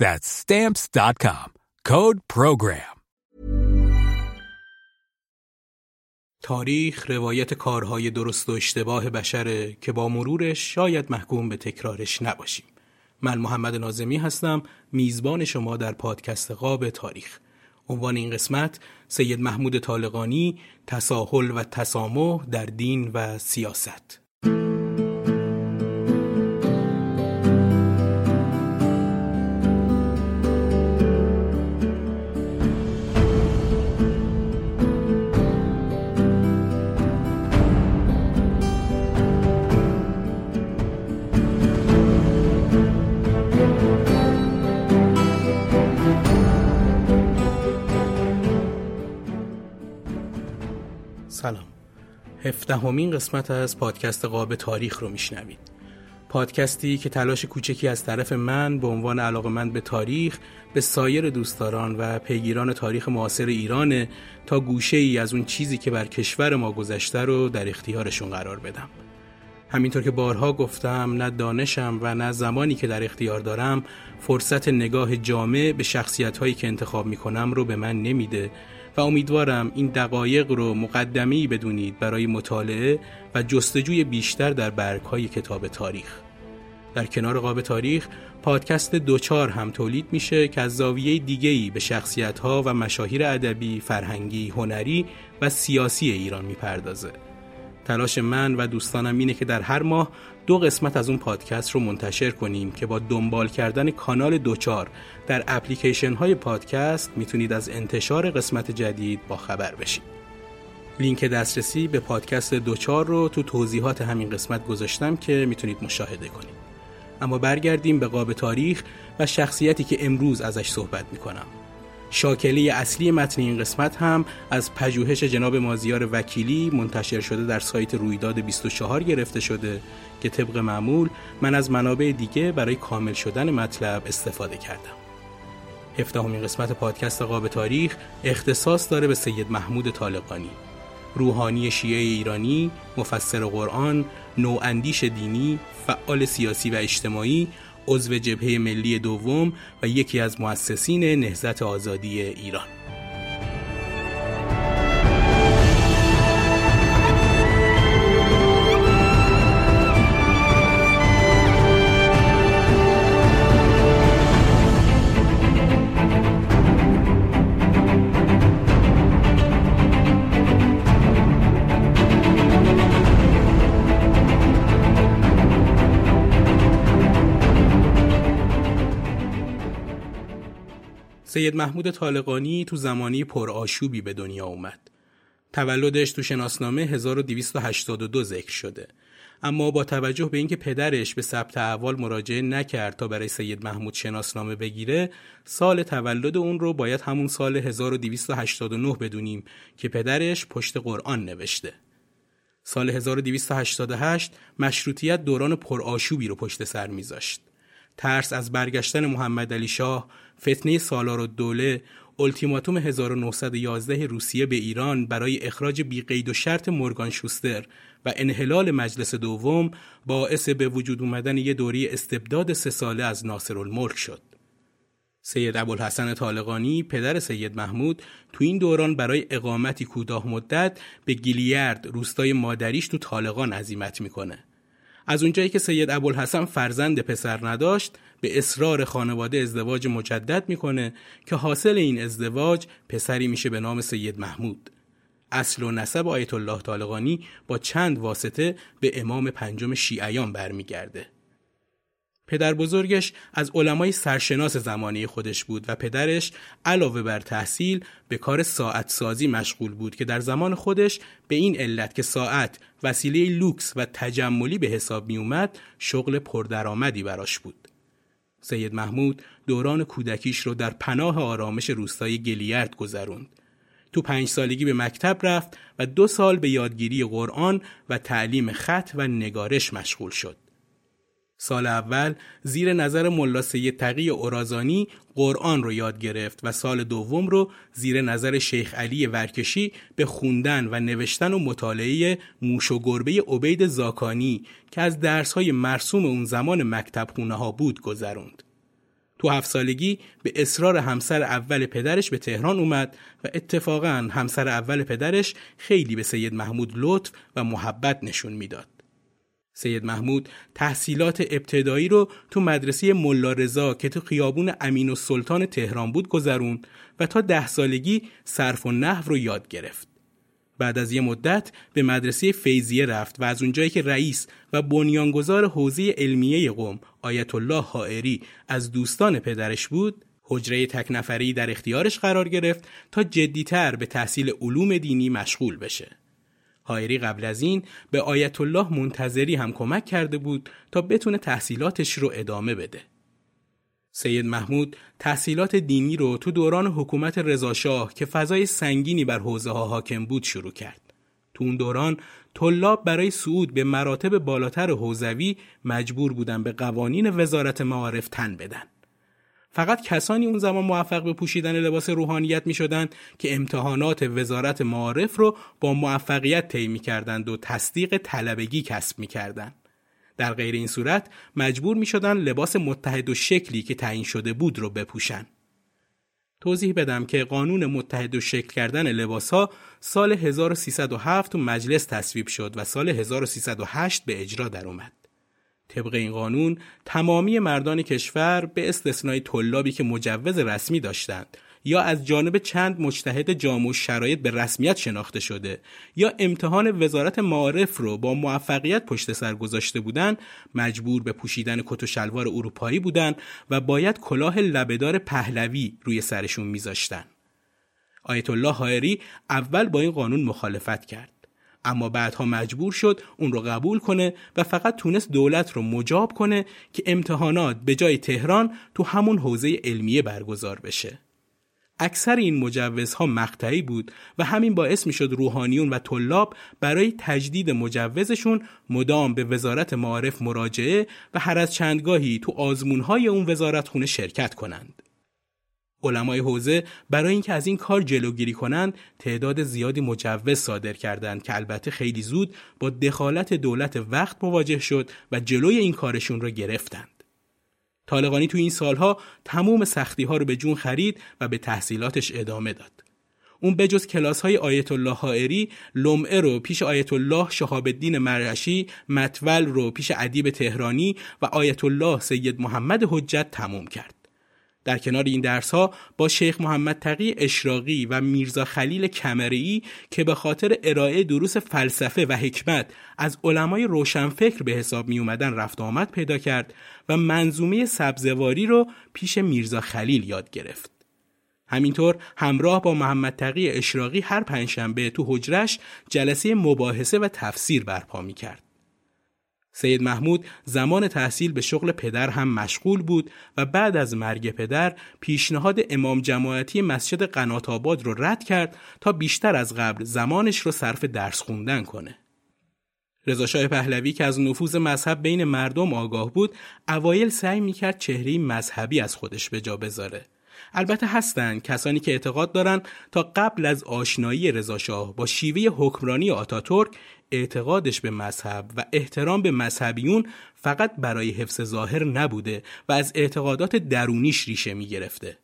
That's stamps.com. Code program. تاریخ روایت کارهای درست و اشتباه بشره که با مرورش شاید محکوم به تکرارش نباشیم. من محمد نازمی هستم میزبان شما در پادکست قاب تاریخ عنوان این قسمت سید محمود طالقانی تساهل و تسامح در دین و سیاست سلام. هفدهمین قسمت از پادکست قاب تاریخ رو میشنوید. پادکستی که تلاش کوچکی از طرف من به عنوان علاقه من به تاریخ به سایر دوستداران و پیگیران تاریخ معاصر ایرانه تا گوشه ای از اون چیزی که بر کشور ما گذشته رو در اختیارشون قرار بدم. همینطور که بارها گفتم نه دانشم و نه زمانی که در اختیار دارم فرصت نگاه جامع به شخصیت هایی که انتخاب می کنم رو به من نمیده امیدوارم این دقایق رو مقدمی بدونید برای مطالعه و جستجوی بیشتر در برگ های کتاب تاریخ در کنار قاب تاریخ پادکست دوچار هم تولید میشه که از زاویه دیگه‌ای به شخصیت ها و مشاهیر ادبی، فرهنگی، هنری و سیاسی ایران می‌پردازه. تلاش من و دوستانم اینه که در هر ماه دو قسمت از اون پادکست رو منتشر کنیم که با دنبال کردن کانال دوچار در اپلیکیشن های پادکست می‌تونید از انتشار قسمت جدید با خبر بشید. لینک دسترسی به پادکست دوچار رو تو توضیحات همین قسمت گذاشتم که می‌تونید مشاهده کنید. اما برگردیم به قاب تاریخ و شخصیتی که امروز ازش صحبت می‌کنم. شاکله اصلی متن این قسمت هم از پژوهش جناب مازیار وکیلی منتشر شده در سایت رویداد 24 گرفته شده که طبق معمول من از منابع دیگه برای کامل شدن مطلب استفاده کردم. هفدهمین قسمت پادکست قاب تاریخ اختصاص داره به سید محمود طالقانی روحانی شیعه ایرانی، مفسر قرآن، نواندیش دینی، فعال سیاسی و اجتماعی، عضو جبهه ملی دوم و یکی از مؤسسین نهضت آزادی ایران. سید محمود طالقانی تو زمانی پرآشوبی به دنیا اومد. تولدش تو شناسنامه 1282 ذکر شده. اما با توجه به اینکه پدرش به ثبت احوال مراجعه نکرد تا برای سید محمود شناسنامه بگیره سال تولد اون رو باید همون سال 1289 بدونیم که پدرش پشت قرآن نوشته. سال 1288 مشروطیت دوران پرآشوبی رو پشت سر میذاشت. ترس از برگشتن محمد علی شاه فتنه سالار و دوله التیماتوم 1911 روسیه به ایران برای اخراج بیقید و شرط مورگان شوستر و انحلال مجلس دوم باعث به وجود اومدن یه دوری استبداد سه ساله از ناصر الملک شد. سید ابوالحسن طالقانی پدر سید محمود تو این دوران برای اقامتی کوتاه مدت به گیلیرد روستای مادریش تو طالقان عزیمت می‌کنه. از اونجایی که سید ابوالحسن فرزند پسر نداشت به اصرار خانواده ازدواج مجدد می‌کنه که حاصل این ازدواج پسری میشه به نام سید محمود. اصل و نسب آیت الله طالقانی با چند واسطه به امام پنجم شیعیان برمیگرده. پدر بزرگش از علمای سرشناس زمانی خودش بود و پدرش علاوه بر تحصیل به کار ساعت سازی مشغول بود که در زمان خودش به این علت که ساعت وسیله لوکس و تجملی به حساب می اومد شغل پردرآمدی براش بود. سید محمود دوران کودکیش رو در پناه آرامش روستای گلیرد گذروند. تو پنج سالگی به مکتب رفت و دو سال به یادگیری قرآن و تعلیم خط و نگارش مشغول شد. سال اول زیر نظر ملا سید تقی اورازانی قرآن رو یاد گرفت و سال دوم رو زیر نظر شیخ علی ورکشی به خوندن و نوشتن و مطالعه موش و گربه عبید زاکانی که از درسهای مرسوم اون زمان مکتب خونه ها بود گذروند. تو هفت سالگی به اصرار همسر اول پدرش به تهران اومد و اتفاقا همسر اول پدرش خیلی به سید محمود لطف و محبت نشون می‌داد. سید محمود تحصیلات ابتدایی رو تو مدرسه ملا رضا که تو خیابون امین و سلطان تهران بود گذروند و تا ده سالگی صرف و نحو رو یاد گرفت. بعد از یه مدت به مدرسه فیزیه رفت و از اونجایی که رئیس و بنیانگذار حوزه علمیه قوم آیت الله حائری از دوستان پدرش بود حجره تک نفری در اختیارش قرار گرفت تا جدیتر به تحصیل علوم دینی مشغول بشه. حایری قبل از این به آیت الله منتظری هم کمک کرده بود تا بتونه تحصیلاتش رو ادامه بده. سید محمود تحصیلات دینی رو تو دوران حکومت رضاشاه که فضای سنگینی بر حوزه ها حاکم بود شروع کرد. تو اون دوران طلاب برای صعود به مراتب بالاتر حوزوی مجبور بودن به قوانین وزارت معارف تن بدن. فقط کسانی اون زمان موفق به پوشیدن لباس روحانیت می شدن که امتحانات وزارت معارف رو با موفقیت طی می کردند و تصدیق طلبگی کسب می کردند. در غیر این صورت مجبور می شدن لباس متحد و شکلی که تعیین شده بود رو بپوشن. توضیح بدم که قانون متحد و شکل کردن لباس ها سال 1307 تو مجلس تصویب شد و سال 1308 به اجرا در اومد. طبق این قانون تمامی مردان کشور به استثنای طلابی که مجوز رسمی داشتند یا از جانب چند مجتهد جامع شرایط به رسمیت شناخته شده یا امتحان وزارت معارف رو با موفقیت پشت سر گذاشته بودند مجبور به پوشیدن کت و شلوار اروپایی بودند و باید کلاه لبهدار پهلوی روی سرشون میذاشتن. آیت الله حائری اول با این قانون مخالفت کرد. اما بعدها مجبور شد اون رو قبول کنه و فقط تونست دولت رو مجاب کنه که امتحانات به جای تهران تو همون حوزه علمیه برگزار بشه. اکثر این مجوزها مقطعی بود و همین باعث می شد روحانیون و طلاب برای تجدید مجوزشون مدام به وزارت معارف مراجعه و هر از چندگاهی تو آزمونهای اون وزارت خونه شرکت کنند. علمای حوزه برای اینکه از این کار جلوگیری کنند تعداد زیادی مجوز صادر کردند که البته خیلی زود با دخالت دولت وقت مواجه شد و جلوی این کارشون را گرفتند. طالقانی تو این سالها تموم سختی ها رو به جون خرید و به تحصیلاتش ادامه داد. اون بجز کلاس های آیت الله حائری لمعه رو پیش آیت الله شهاب الدین مرعشی متول رو پیش ادیب تهرانی و آیت الله سید محمد حجت تموم کرد. در کنار این درس ها با شیخ محمد تقی اشراقی و میرزا خلیل کمری که به خاطر ارائه دروس فلسفه و حکمت از علمای روشنفکر به حساب می اومدن رفت آمد پیدا کرد و منظومه سبزواری رو پیش میرزا خلیل یاد گرفت. همینطور همراه با محمد تقی اشراقی هر پنجشنبه تو حجرش جلسه مباحثه و تفسیر برپا می کرد. سید محمود زمان تحصیل به شغل پدر هم مشغول بود و بعد از مرگ پدر پیشنهاد امام جماعتی مسجد قنات آباد رو رد کرد تا بیشتر از قبل زمانش رو صرف درس خوندن کنه. رضاشاه پهلوی که از نفوذ مذهب بین مردم آگاه بود، اوایل سعی می‌کرد چهره مذهبی از خودش به جا بذاره. البته هستند کسانی که اعتقاد دارند تا قبل از آشنایی رضاشاه با شیوه حکمرانی آتاتورک اعتقادش به مذهب و احترام به مذهبیون فقط برای حفظ ظاهر نبوده و از اعتقادات درونیش ریشه می گرفته.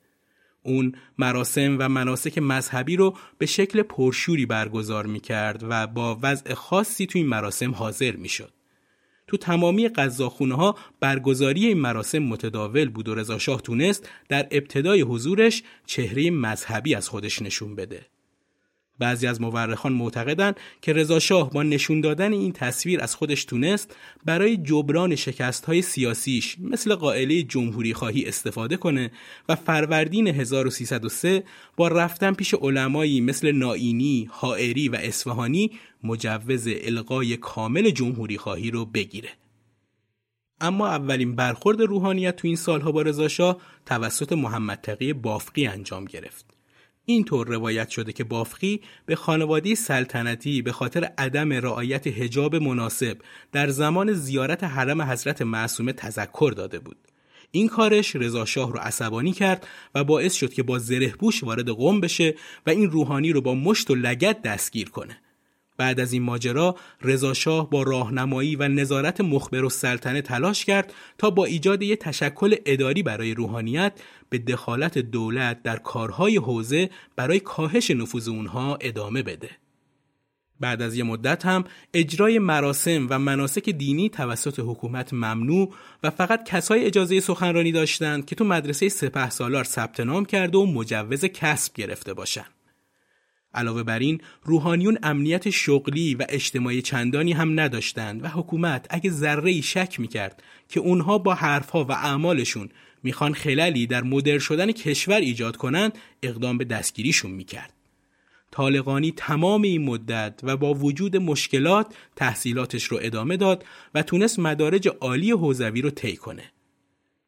اون مراسم و مناسک مذهبی رو به شکل پرشوری برگزار می کرد و با وضع خاصی تو این مراسم حاضر می شد. تو تمامی غذاخونه ها برگزاری این مراسم متداول بود و رضا شاه تونست در ابتدای حضورش چهره مذهبی از خودش نشون بده. بعضی از مورخان معتقدند که رضا شاه با نشون دادن این تصویر از خودش تونست برای جبران شکست های سیاسیش مثل قائله جمهوری خواهی استفاده کنه و فروردین 1303 با رفتن پیش علمایی مثل نائینی، حائری و اصفهانی مجوز القای کامل جمهوری خواهی رو بگیره. اما اولین برخورد روحانیت تو این سالها با رضا شاه توسط محمد تقی بافقی انجام گرفت. اینطور روایت شده که بافقی به خانواده سلطنتی به خاطر عدم رعایت حجاب مناسب در زمان زیارت حرم حضرت معصومه تذکر داده بود. این کارش رضا شاه رو عصبانی کرد و باعث شد که با زره بوش وارد قم بشه و این روحانی رو با مشت و لگت دستگیر کنه. بعد از این ماجرا رضا شاه با راهنمایی و نظارت مخبر و سلطنه تلاش کرد تا با ایجاد یک تشکل اداری برای روحانیت به دخالت دولت در کارهای حوزه برای کاهش نفوذ اونها ادامه بده. بعد از یه مدت هم اجرای مراسم و مناسک دینی توسط حکومت ممنوع و فقط کسای اجازه سخنرانی داشتند که تو مدرسه سپه سالار ثبت نام کرده و مجوز کسب گرفته باشند. علاوه بر این روحانیون امنیت شغلی و اجتماعی چندانی هم نداشتند و حکومت اگه ذره شک می‌کرد که اونها با حرفها و اعمالشون می‌خوان خللی در مدر شدن کشور ایجاد کنند اقدام به دستگیریشون می‌کرد. طالقانی تمام این مدت و با وجود مشکلات تحصیلاتش رو ادامه داد و تونست مدارج عالی حوزوی رو طی کنه.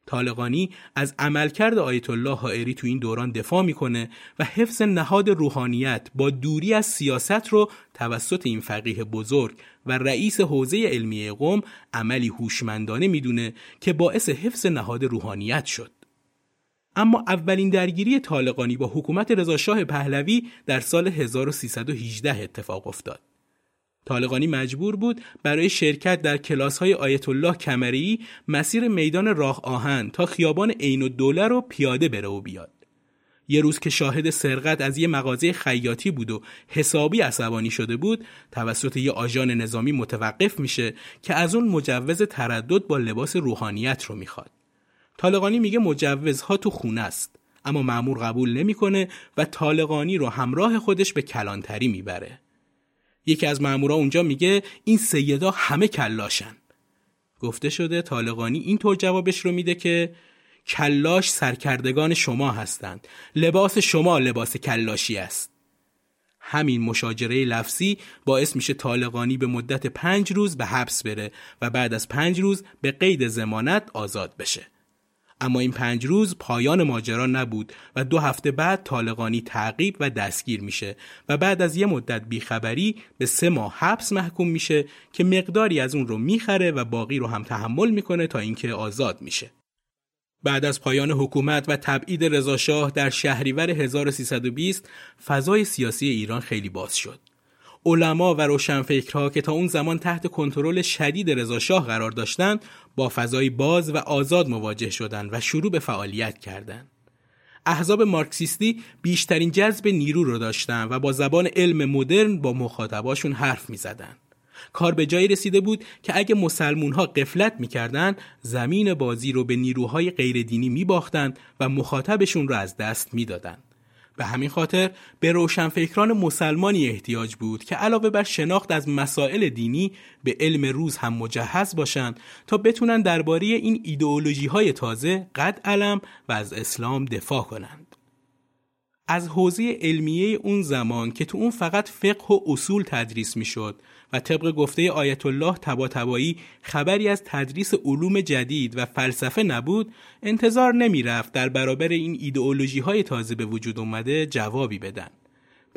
طالقانی از عملکرد آیت الله حائری تو این دوران دفاع می‌کنه و حفظ نهاد روحانیت با دوری از سیاست رو توسط این فقیه بزرگ و رئیس حوزه علمی قوم عملی هوشمندانه می‌دونه که باعث حفظ نهاد روحانیت شد. اما اولین درگیری طالقانی با حکومت رضاشاه پهلوی در سال 1318 اتفاق افتاد. طالقانی مجبور بود برای شرکت در کلاس های آیت الله کمری مسیر میدان راه آهن تا خیابان عین الدوله رو پیاده بره و بیاد. یه روز که شاهد سرقت از یه مغازه خیاطی بود و حسابی عصبانی شده بود توسط یه آژان نظامی متوقف میشه که از اون مجوز تردد با لباس روحانیت رو می‌خواد. طالقانی میگه مجوزها تو خونه است اما معمور قبول نمی‌کنه و طالقانی رو همراه خودش به کلانتری می‌بره. یکی از مامورا اونجا میگه این سیدا همه کلاشن. گفته شده طالقانی اینطور جوابش رو میده که کلاش سرکردگان شما هستند. لباس شما لباس کلاشی است. همین مشاجره لفظی باعث میشه طالقانی به مدت پنج روز به حبس بره و بعد از پنج روز به قید زمانت آزاد بشه. اما این پنج روز پایان ماجرا نبود و دو هفته بعد طالقانی تعقیب و دستگیر میشه و بعد از یه مدت بیخبری به سه ماه حبس محکوم میشه که مقداری از اون رو می‌خره و باقی رو هم تحمل می‌کنه تا اینکه آزاد میشه. بعد از پایان حکومت و تبعید رضاشاه در شهریور 1320 فضای سیاسی ایران خیلی باز شد. علما و روشنفکرها که تا اون زمان تحت کنترل شدید رضاشاه قرار داشتند با فضای باز و آزاد مواجه شدند و شروع به فعالیت کردند. احزاب مارکسیستی بیشترین جذب نیرو رو داشتن و با زبان علم مدرن با مخاطباشون حرف می زدن. کار به جایی رسیده بود که اگه مسلمون ها قفلت می‌کردن زمین بازی رو به نیروهای غیردینی می باختن و مخاطبشون رو از دست می‌دادند. به همین خاطر به روشنفکران مسلمانی احتیاج بود که علاوه بر شناخت از مسائل دینی به علم روز هم مجهز باشند تا بتونن درباره این ایدئولوژی های تازه قد علم و از اسلام دفاع کنند. از حوزه علمیه اون زمان که تو اون فقط فقه و اصول تدریس می‌شد و طبق گفته آیت الله تباتبایی خبری از تدریس علوم جدید و فلسفه نبود انتظار نمی‌رفت در برابر این ایدئولوژی های تازه به وجود اومده جوابی بدن.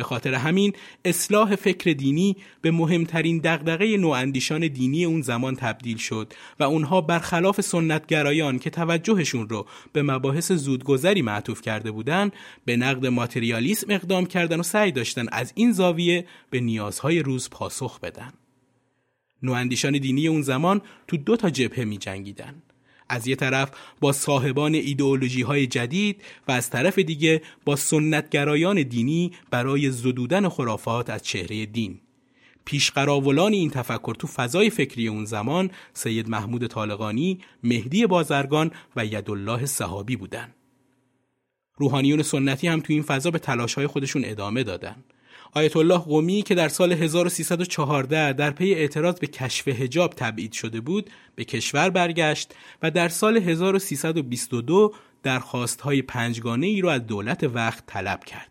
به خاطر همین اصلاح فکر دینی به مهمترین دغدغه نواندیشان دینی اون زمان تبدیل شد و اونها برخلاف سنتگرایان که توجهشون رو به مباحث زودگذری معطوف کرده بودند به نقد ماتریالیسم اقدام کردن و سعی داشتن از این زاویه به نیازهای روز پاسخ بدن نواندیشان دینی اون زمان تو دو تا جبهه می جنگیدن. از یه طرف با صاحبان ایدئولوژی های جدید و از طرف دیگه با سنتگرایان دینی برای زدودن خرافات از چهره دین پیشقراولان این تفکر تو فضای فکری اون زمان سید محمود طالقانی، مهدی بازرگان و یدالله صحابی بودن. روحانیون سنتی هم تو این فضا به تلاشهای خودشون ادامه دادن. آیت الله قومی که در سال 1314 در پی اعتراض به کشف هجاب تبعید شده بود به کشور برگشت و در سال 1322 درخواستهای پنجگانه ای را از دولت وقت طلب کرد.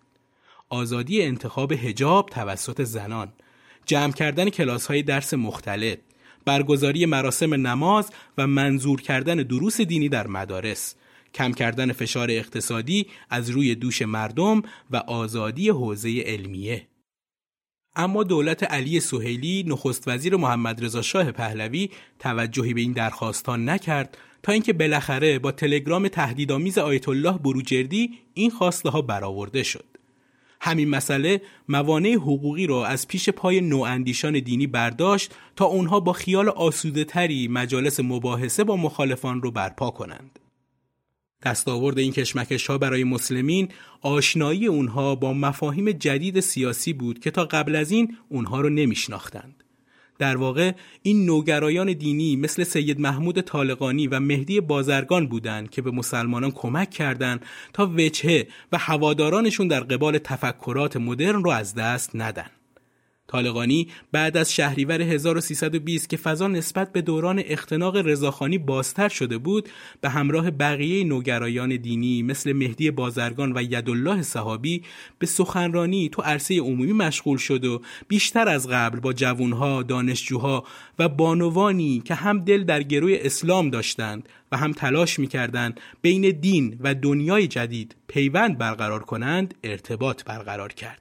آزادی انتخاب هجاب توسط زنان، جمع کردن کلاس های درس مختلط، برگزاری مراسم نماز و منظور کردن دروس دینی در مدارس، کم کردن فشار اقتصادی از روی دوش مردم و آزادی حوزه علمیه. اما دولت علی سهیلی نخست وزیر محمد رضا شاه پهلوی توجهی به این درخواستان نکرد تا اینکه بالاخره با تلگرام تهدیدآمیز آیت الله بروجردی این خواسته ها برآورده شد. همین مسئله موانع حقوقی را از پیش پای نواندیشان دینی برداشت تا اونها با خیال آسوده تری مجالس مباحثه با مخالفان رو برپا کنند. دستاورد این کشمکش ها برای مسلمین آشنایی اونها با مفاهیم جدید سیاسی بود که تا قبل از این اونها رو نمیشناختند. در واقع این نوگرایان دینی مثل سید محمود طالقانی و مهدی بازرگان بودند که به مسلمانان کمک کردند تا وجهه و هوادارانشون در قبال تفکرات مدرن رو از دست ندن. طالقانی بعد از شهریور 1320 که فضا نسبت به دوران اختناق رضاخانی بازتر شده بود به همراه بقیه نوگرایان دینی مثل مهدی بازرگان و یدالله صحابی به سخنرانی تو عرصه عمومی مشغول شد و بیشتر از قبل با جوانها، دانشجوها و بانوانی که هم دل در گروی اسلام داشتند و هم تلاش می‌کردند بین دین و دنیای جدید پیوند برقرار کنند ارتباط برقرار کرد.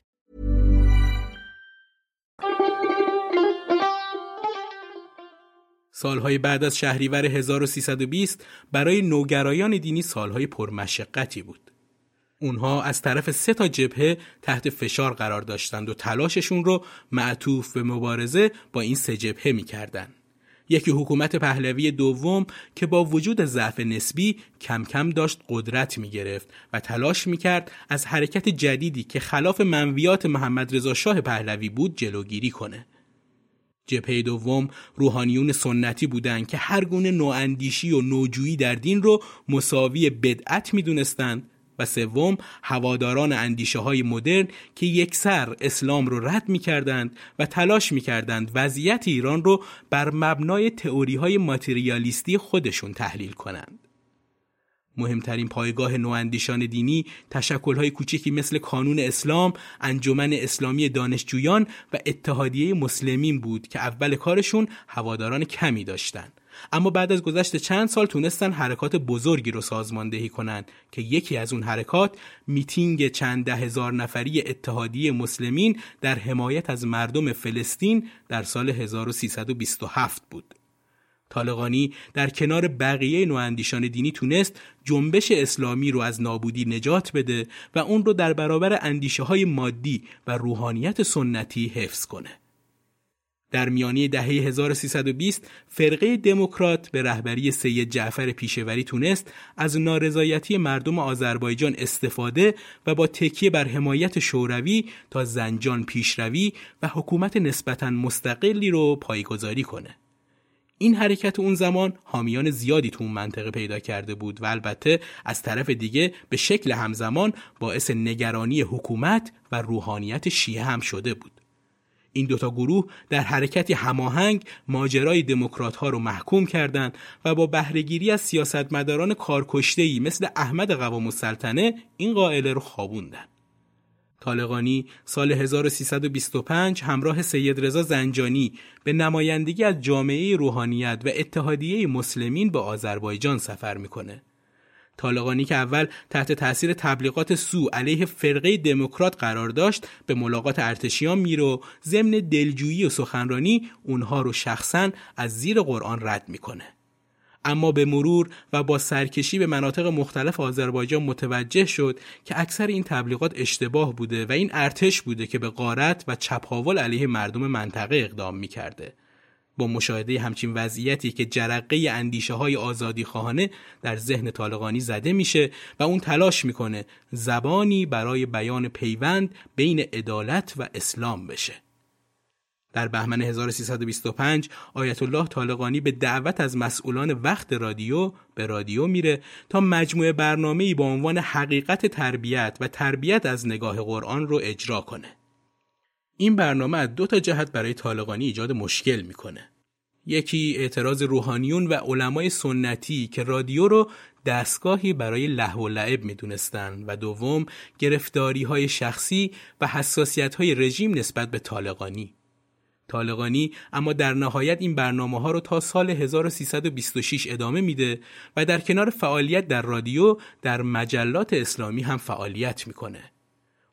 سالهای بعد از شهریور 1320 برای نوگرایان دینی سالهای پرمشقتی بود. اونها از طرف سه تا جبهه تحت فشار قرار داشتند و تلاششون رو معطوف به مبارزه با این سه جبهه می‌کردن. یکی حکومت پهلوی دوم که با وجود ضعف نسبی کم کم داشت قدرت می گرفت و تلاش می کرد از حرکت جدیدی که خلاف منویات محمد رضا شاه پهلوی بود جلوگیری کنه. جبهه دوم روحانیون سنتی بودند که هر گونه نواندیشی و نوجویی در دین رو مساوی بدعت می‌دونستند و سوم هواداران اندیشه های مدرن که یکسر اسلام رو رد می کردند و تلاش می کردند وضعیت ایران رو بر مبنای تئوری های ماتریالیستی خودشون تحلیل کنند. مهمترین پایگاه نواندیشان دینی تشکلهای کوچکی مثل کانون اسلام، انجمن اسلامی دانشجویان و اتحادیه مسلمین بود که اول کارشون هواداران کمی داشتند. اما بعد از گذشت چند سال تونستن حرکات بزرگی رو سازماندهی کنند که یکی از اون حرکات میتینگ چند ده هزار نفری اتحادیه مسلمین در حمایت از مردم فلسطین در سال 1327 بود. طالقانی در کنار بقیه نواندیشان دینی تونست جنبش اسلامی رو از نابودی نجات بده و اون رو در برابر اندیشه های مادی و روحانیت سنتی حفظ کنه. در میانی دهه 1320 فرقه دموکرات به رهبری سید جعفر پیشوری تونست از نارضایتی مردم آذربایجان استفاده و با تکیه بر حمایت شوروی تا زنجان پیشروی و حکومت نسبتا مستقلی رو پایگذاری کنه. این حرکت اون زمان حامیان زیادی تو اون منطقه پیدا کرده بود و البته از طرف دیگه به شکل همزمان باعث نگرانی حکومت و روحانیت شیعه هم شده بود. این دوتا گروه در حرکتی هماهنگ ماجرای دموکرات ها رو محکوم کردند و با بهرهگیری از سیاستمداران کارکشته مثل احمد قوام السلطنه این قائله رو خوابوندن. طالقانی سال 1325 همراه سید رضا زنجانی به نمایندگی از جامعه روحانیت و اتحادیه مسلمین به آذربایجان سفر می‌کنه. طالقانی که اول تحت تاثیر تبلیغات سو علیه فرقه دموکرات قرار داشت به ملاقات ارتشیان میره و ضمن دلجویی و سخنرانی اونها رو شخصا از زیر قرآن رد می‌کنه اما به مرور و با سرکشی به مناطق مختلف آذربایجان متوجه شد که اکثر این تبلیغات اشتباه بوده و این ارتش بوده که به غارت و چپاول علیه مردم منطقه اقدام می‌کرده با مشاهده همچین وضعیتی که جرقه اندیشه های آزادی خواهانه در ذهن طالقانی زده میشه و اون تلاش می‌کنه زبانی برای بیان پیوند بین عدالت و اسلام بشه. در بهمن 1325 آیت الله طالقانی به دعوت از مسئولان وقت رادیو به رادیو میره تا مجموعه برنامه‌ای با عنوان حقیقت تربیت و تربیت از نگاه قرآن رو اجرا کنه. این برنامه از دو تا جهت برای طالقانی ایجاد مشکل می‌کنه. یکی اعتراض روحانیون و علمای سنتی که رادیو رو دستگاهی برای لحو و لعب می‌دونستند و دوم گرفتاری های شخصی و حساسیت های رژیم نسبت به طالقانی. طالقانی اما در نهایت این برنامه ها رو تا سال 1326 ادامه میده و در کنار فعالیت در رادیو در مجلات اسلامی هم فعالیت می‌کنه.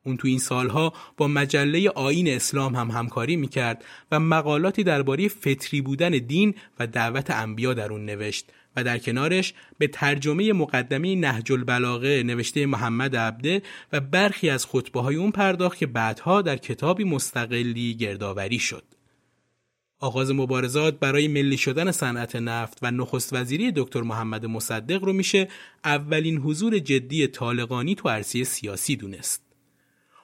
اون تو این سالها با مجله آین اسلام هم همکاری می‌کرد و مقالاتی درباره فطری بودن دین و دعوت انبیا در اون نوشت و در کنارش به ترجمه مقدمه نهج البلاغه نوشته محمد عبده و برخی از خطبه های اون پرداخت که بعدها در کتابی مستقلی گردآوری شد. آغاز مبارزات برای ملی شدن صنعت نفت و نخست وزیری دکتر محمد مصدق رو میشه اولین حضور جدی طالقانی تو عرصه سیاسی دونست.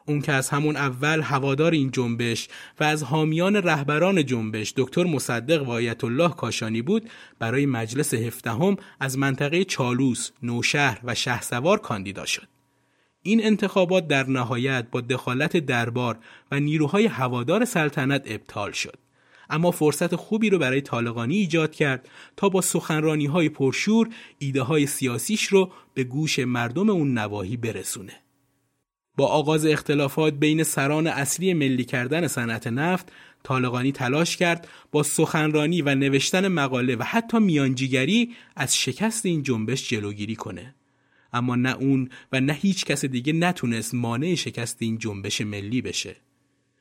اون که از همون اول هوادار این جنبش و از حامیان رهبران جنبش دکتر مصدق و آیت الله کاشانی بود برای مجلس هفدهم از منطقه چالوس، نوشهر و شهسوار کاندیدا شد. این انتخابات در نهایت با دخالت دربار و نیروهای هوادار سلطنت ابطال شد. اما فرصت خوبی رو برای طالقانی ایجاد کرد تا با سخنرانی های پرشور ایده های سیاسیش رو به گوش مردم اون نواحی برسونه. با آغاز اختلافات بین سران اصلی ملی کردن صنعت نفت طالقانی تلاش کرد با سخنرانی و نوشتن مقاله و حتی میانجیگری از شکست این جنبش جلوگیری کنه اما نه اون و نه هیچ کس دیگه نتونست مانع شکست این جنبش ملی بشه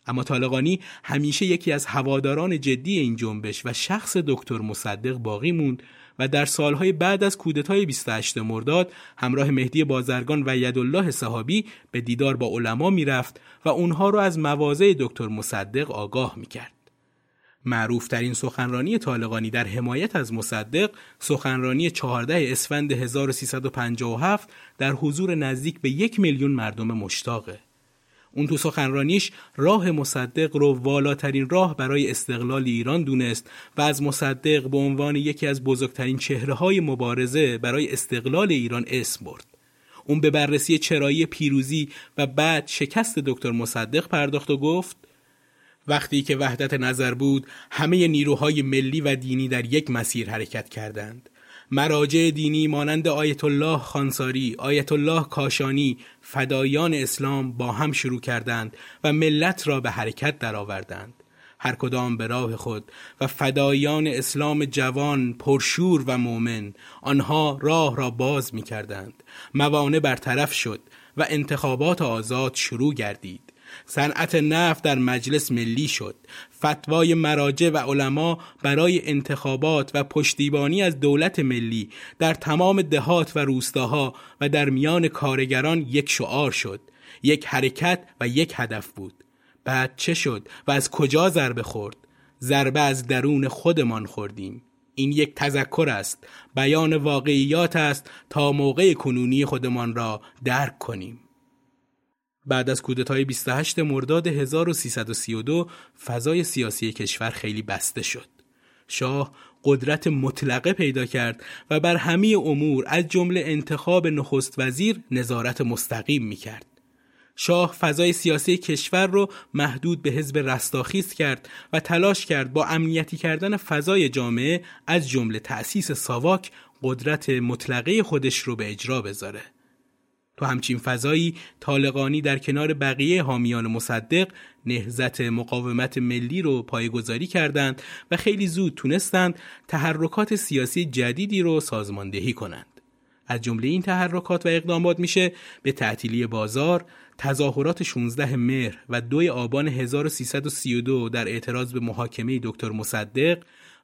اما طالقانی همیشه یکی از هواداران جدی این جنبش و شخص دکتر مصدق باقی موند و در سالهای بعد از کودتای 28 مرداد همراه مهدی بازرگان و یدالله صحابی به دیدار با علما می‌رفت و اونها را از مواضع دکتر مصدق آگاه می‌کرد. معروف ترین سخنرانی طالقانی در حمایت از مصدق سخنرانی 14 اسفند 1357 در حضور نزدیک به یک میلیون مردم مشتاقه. اون تو سخنرانیش راه مصدق رو والاترین راه برای استقلال ایران دونست و از مصدق به عنوان یکی از بزرگترین چهره های مبارزه برای استقلال ایران اسم برد. اون به بررسی چرایی پیروزی و بعد شکست دکتر مصدق پرداخت و گفت وقتی که وحدت نظر بود همه نیروهای ملی و دینی در یک مسیر حرکت کردند مراجع دینی مانند آیت الله خانساری، آیت الله کاشانی، فدایان اسلام با هم شروع کردند و ملت را به حرکت درآوردند. هر کدام به راه خود و فدایان اسلام جوان پرشور و مؤمن آنها راه را باز می کردند موانع برطرف شد و انتخابات آزاد شروع گردید صنعت نفت در مجلس ملی شد. فتوای مراجع و علما برای انتخابات و پشتیبانی از دولت ملی در تمام دهات و روستاها و در میان کارگران یک شعار شد. یک حرکت و یک هدف بود. بعد چه شد و از کجا ضربه خورد؟ ضربه از درون خودمان خوردیم. این یک تذکر است. بیان واقعیات است تا موقع کنونی خودمان را درک کنیم. بعد از کودتای 28 مرداد 1332 فضای سیاسی کشور خیلی بسته شد. شاه قدرت مطلقه پیدا کرد و بر همه امور از جمله انتخاب نخست وزیر نظارت مستقیم می کرد. شاه فضای سیاسی کشور رو محدود به حزب رستاخیز کرد و تلاش کرد با امنیتی کردن فضای جامعه از جمله تأسیس ساواک قدرت مطلقه خودش رو به اجرا بذاره. تو همچین فضایی طالقانی در کنار بقیه حامیان مصدق نهزت مقاومت ملی رو پایگذاری کردند و خیلی زود تونستند تحرکات سیاسی جدیدی رو سازماندهی کنند. از جمله این تحرکات و اقدامات میشه به تعطیلی بازار، تظاهرات 16 مهر و 2 آبان 1332 در اعتراض به محاکمه دکتر مصدق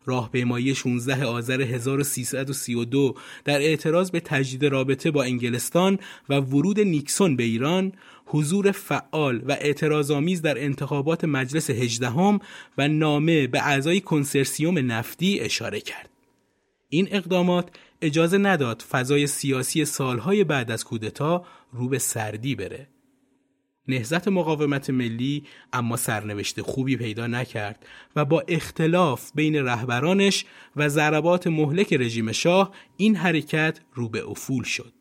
راهپیمایی 16 آذر 1332 در اعتراض به تجدید رابطه با انگلستان و ورود نیکسون به ایران حضور فعال و اعتراضآمیز در انتخابات مجلس هجدهم و نامه به اعضای کنسرسیوم نفتی اشاره کرد. این اقدامات اجازه نداد فضای سیاسی سالهای بعد از کودتا رو به سردی بره. نهزت مقاومت ملی اما سرنوشت خوبی پیدا نکرد و با اختلاف بین رهبرانش و ضربات مهلک رژیم شاه این حرکت رو به افول شد.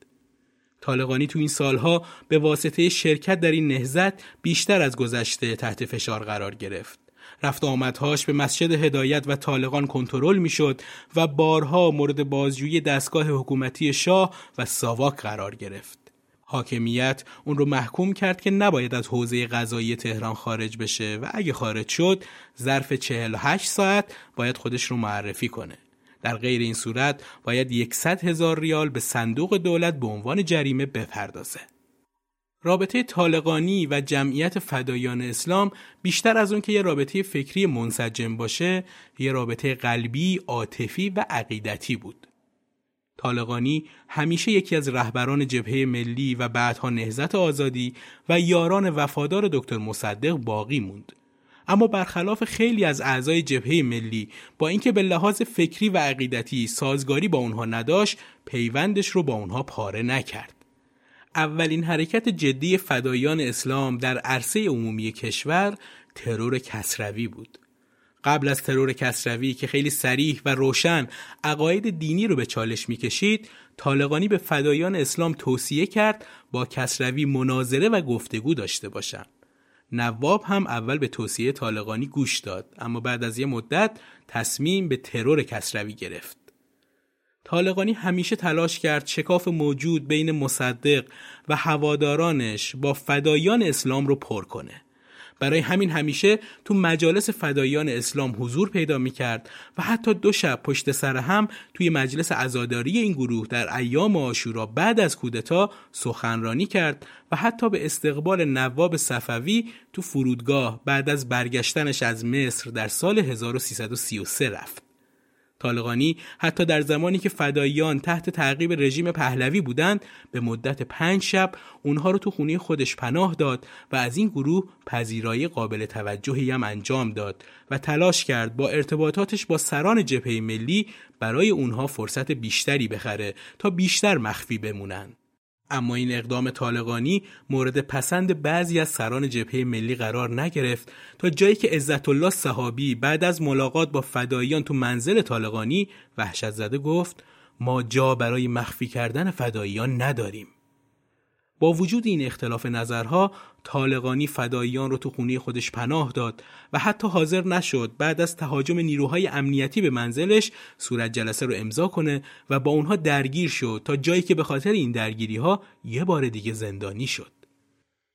طالقانی تو این سالها به واسطه شرکت در این نهزت بیشتر از گذشته تحت فشار قرار گرفت. رفت آمدهاش به مسجد هدایت و طالقان کنترل می‌شد و بارها مورد بازجویی دستگاه حکومتی شاه و ساواک قرار گرفت. حاکمیت اون رو محکوم کرد که نباید از حوزه قضایی تهران خارج بشه و اگه خارج شد ظرف 48 ساعت باید خودش رو معرفی کنه. در غیر این صورت باید 100 هزار ریال به صندوق دولت به عنوان جریمه بپردازه. رابطه طالقانی و جمعیت فدایان اسلام بیشتر از اون که یه رابطه فکری منسجم باشه یه رابطه قلبی، عاطفی و عقیدتی بود. طالقانی همیشه یکی از رهبران جبهه ملی و بعدها نهزت آزادی و یاران وفادار دکتر مصدق باقی موند. اما برخلاف خیلی از اعضای جبهه ملی با اینکه به لحاظ فکری و عقیدتی سازگاری با اونها نداشت پیوندش رو با اونها پاره نکرد. اولین حرکت جدی فدایان اسلام در عرصه عمومی کشور ترور کسروی بود. قبل از ترور کسروی که خیلی سریح و روشن عقاید دینی رو به چالش می‌کشید طالقانی به فدایان اسلام توصیه کرد با کسروی مناظره و گفتگو داشته باشند نواب هم اول به توصیه طالقانی گوش داد اما بعد از یه مدت تصمیم به ترور کسروی گرفت. طالقانی همیشه تلاش کرد شکاف موجود بین مصدق و هوادارانش با فدایان اسلام رو پر کنه. برای همین همیشه تو مجالس فدایان اسلام حضور پیدا می کرد و حتی دو شب پشت سر هم توی مجلس عزاداری این گروه در ایام آشورا بعد از کودتا سخنرانی کرد و حتی به استقبال نواب صفوی تو فرودگاه بعد از برگشتنش از مصر در سال 1333 رفت. طالقانی حتی در زمانی که فداییان تحت تعقیب رژیم پهلوی بودند به مدت پنج شب اونها رو تو خونه خودش پناه داد و از این گروه پذیرایی قابل توجهی هم انجام داد و تلاش کرد با ارتباطاتش با سران جبهه ملی برای اونها فرصت بیشتری بخره تا بیشتر مخفی بمونن. اما این اقدام طالقانی مورد پسند بعضی از سران جبهه ملی قرار نگرفت تا جایی که عزت الله صحابی بعد از ملاقات با فداییان تو منزل طالقانی وحشت زده گفت ما جا برای مخفی کردن فداییان نداریم. با وجود این اختلاف نظرها طالقانی فداییان رو تو خونه خودش پناه داد و حتی حاضر نشد بعد از تهاجم نیروهای امنیتی به منزلش صورت جلسه رو امضا کنه و با اونها درگیر شد تا جایی که به خاطر این درگیری ها یه بار دیگه زندانی شد.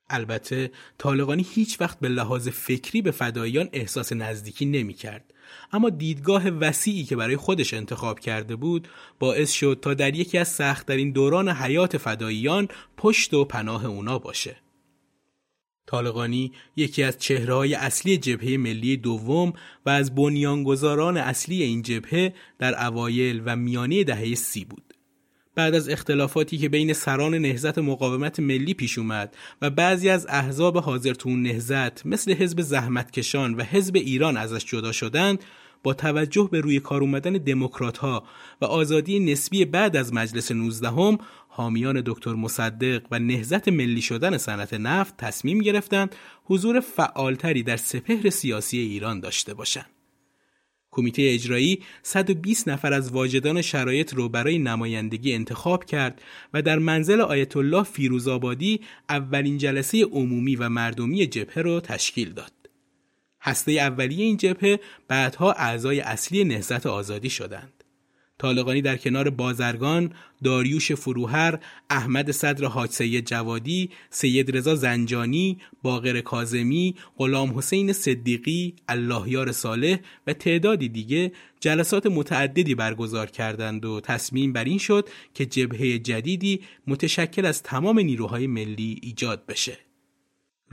البته طالقانی هیچ وقت به لحاظ فکری به فداییان احساس نزدیکی نمی کرد. اما دیدگاه وسیعی که برای خودش انتخاب کرده بود باعث شد تا در یکی از سختترین دوران حیات فداییان پشت و پناه اونا باشه. طالقانی یکی از چهرههای اصلی جبهه ملی دوم و از بنیانگذاران اصلی این جبهه در اوایل و میانه دهه سی بود. بعد از اختلافاتی که بین سران نهزت مقاومت ملی پیش اومد و بعضی از احزاب حاضر تو نهزت مثل حزب زحمتکشان و حزب ایران ازش جدا شدند با توجه به روی کار اومدن دموکرات ها و آزادی نسبی بعد از مجلس 19 هم حامیان دکتر مصدق و نهزت ملی شدن صنعت نفت تصمیم گرفتند حضور فعالتری در سپهر سیاسی ایران داشته باشند. کمیته اجرایی 120 نفر از واجدان شرایط رو برای نمایندگی انتخاب کرد و در منزل آیت الله فیروزآبادی اولین جلسه عمومی و مردمی جبهه رو تشکیل داد. هسته اولیه این جبهه بعدها اعضای اصلی نهضت آزادی شدند. طالقانی در کنار بازرگان، داریوش فروهر، احمد صدر حاج سید جوادی، سید رضا زنجانی، باقر کازمی، غلام حسین صدیقی، اللهیار صالح و تعدادی دیگه جلسات متعددی برگزار کردند و تصمیم بر این شد که جبهه جدیدی متشکل از تمام نیروهای ملی ایجاد بشه.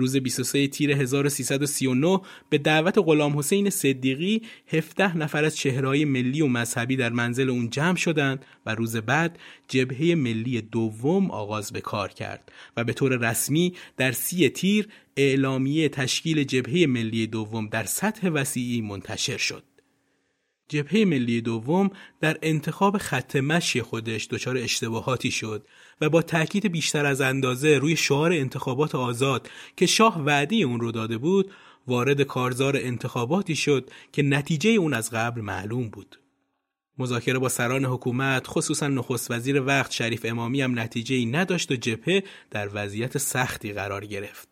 روز 23 تیر 1339 به دعوت غلام حسین صدیقی 17 نفر از چهرهای ملی و مذهبی در منزل اون جمع شدند و روز بعد جبهه ملی دوم آغاز به کار کرد و به طور رسمی در سی تیر اعلامیه تشکیل جبهه ملی دوم در سطح وسیعی منتشر شد. جبهه ملی دوم در انتخاب خط مشی خودش دچار اشتباهاتی شد و با تاکید بیشتر از اندازه روی شعار انتخابات آزاد که شاه وعده اون رو داده بود وارد کارزار انتخاباتی شد که نتیجه اون از قبل معلوم بود. مذاکره با سران حکومت خصوصا نخست وزیر وقت شریف امامی هم نتیجه ای نداشت و جبهه در وضعیت سختی قرار گرفت.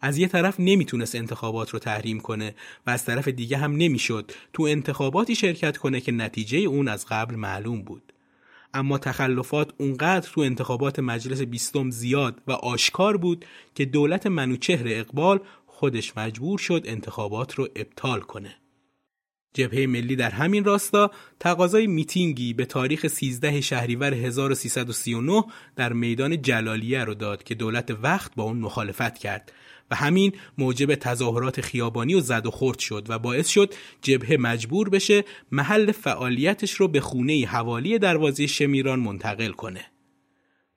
از یه طرف نمی‌تونست انتخابات رو تحریم کنه و از طرف دیگه هم نمی‌شد تو انتخاباتی شرکت کنه که نتیجه اون از قبل معلوم بود. اما تخلفات اونقدر تو انتخابات مجلس بیستم زیاد و آشکار بود که دولت منوچهر اقبال خودش مجبور شد انتخابات رو ابطال کنه. جبهه ملی در همین راستا تقاضای میتینگی به تاریخ 13 شهریور 1339 در میدان جلالیه رو داد که دولت وقت با اون مخالفت کرد و همین موجب تظاهرات خیابانی و زد و خورد شد و باعث شد جبهه مجبور بشه محل فعالیتش رو به خونه حوالی دروازه شمیران منتقل کنه.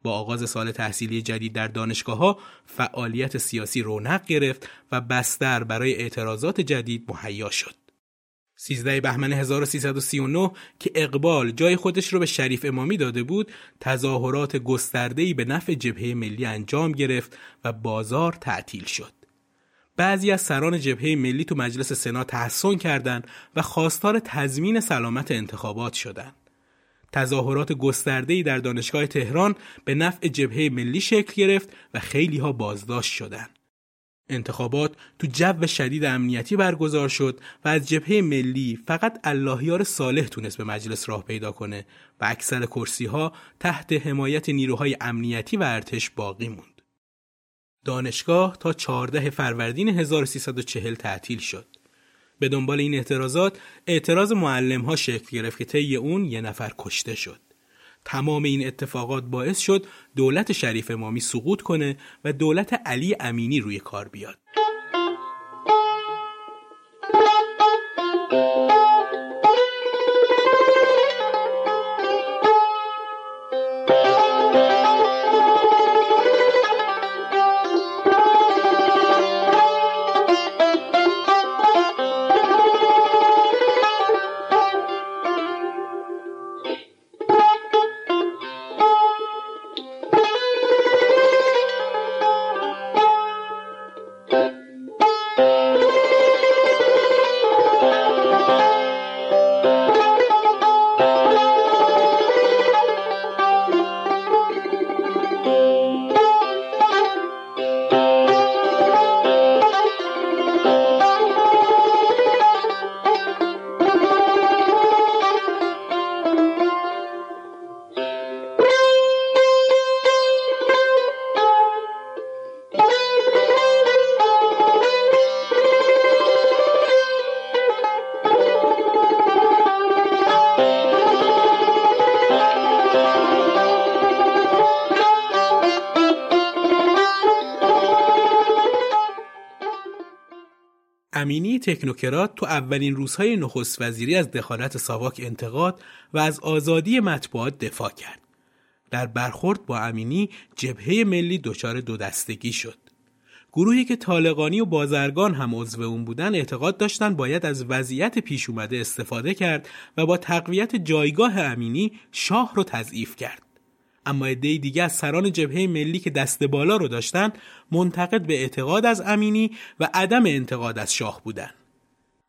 با آغاز سال تحصیلی جدید در دانشگاه ها فعالیت سیاسی رونق گرفت و بستر برای اعتراضات جدید مهیا شد. 13 بهمن 1339 که اقبال جای خودش رو به شریف امامی داده بود تظاهرات گسترده‌ای به نفع جبهه ملی انجام گرفت و بازار تعطیل شد. بعضی از سران جبهه ملی تو مجلس سنا تحسن کردند و خواستار تضمین سلامت انتخابات شدند. تظاهرات گسترده‌ای در دانشگاه تهران به نفع جبهه ملی شکل گرفت و خیلی ها بازداشت شدند. انتخابات تو جو شدید امنیتی برگزار شد و از جبهه ملی فقط اللهیار صالح تونست به مجلس راه پیدا کنه و اکثر کرسی ها تحت حمایت نیروهای امنیتی و ارتش باقی موند. دانشگاه تا 14 فروردین 1340 تعطیل شد. به دنبال این اعتراضات اعتراض معلم ها شکل گرفت که طی اون یه نفر کشته شد. تمام این اتفاقات باعث شد دولت شریف امامی سقوط کنه و دولت علی امینی روی کار بیاد. تکنوکرات تو اولین روزهای نخست وزیری از دخالت ساواک انتقاد و از آزادی مطبوعات دفاع کرد. در برخورد با امینی جبهه ملی دچار دو دستگی شد. گروهی که طالقانی و بازرگان هم عضو اون بودن اعتقاد داشتن باید از وضعیت پیش اومده استفاده کرد و با تقویت جایگاه امینی شاه رو تضعیف کرد. اما عده دیگه از سران جبهه ملی که دست بالا رو داشتن منتقد به اعتقاد از امینی و عدم انتقاد از شاه بودن.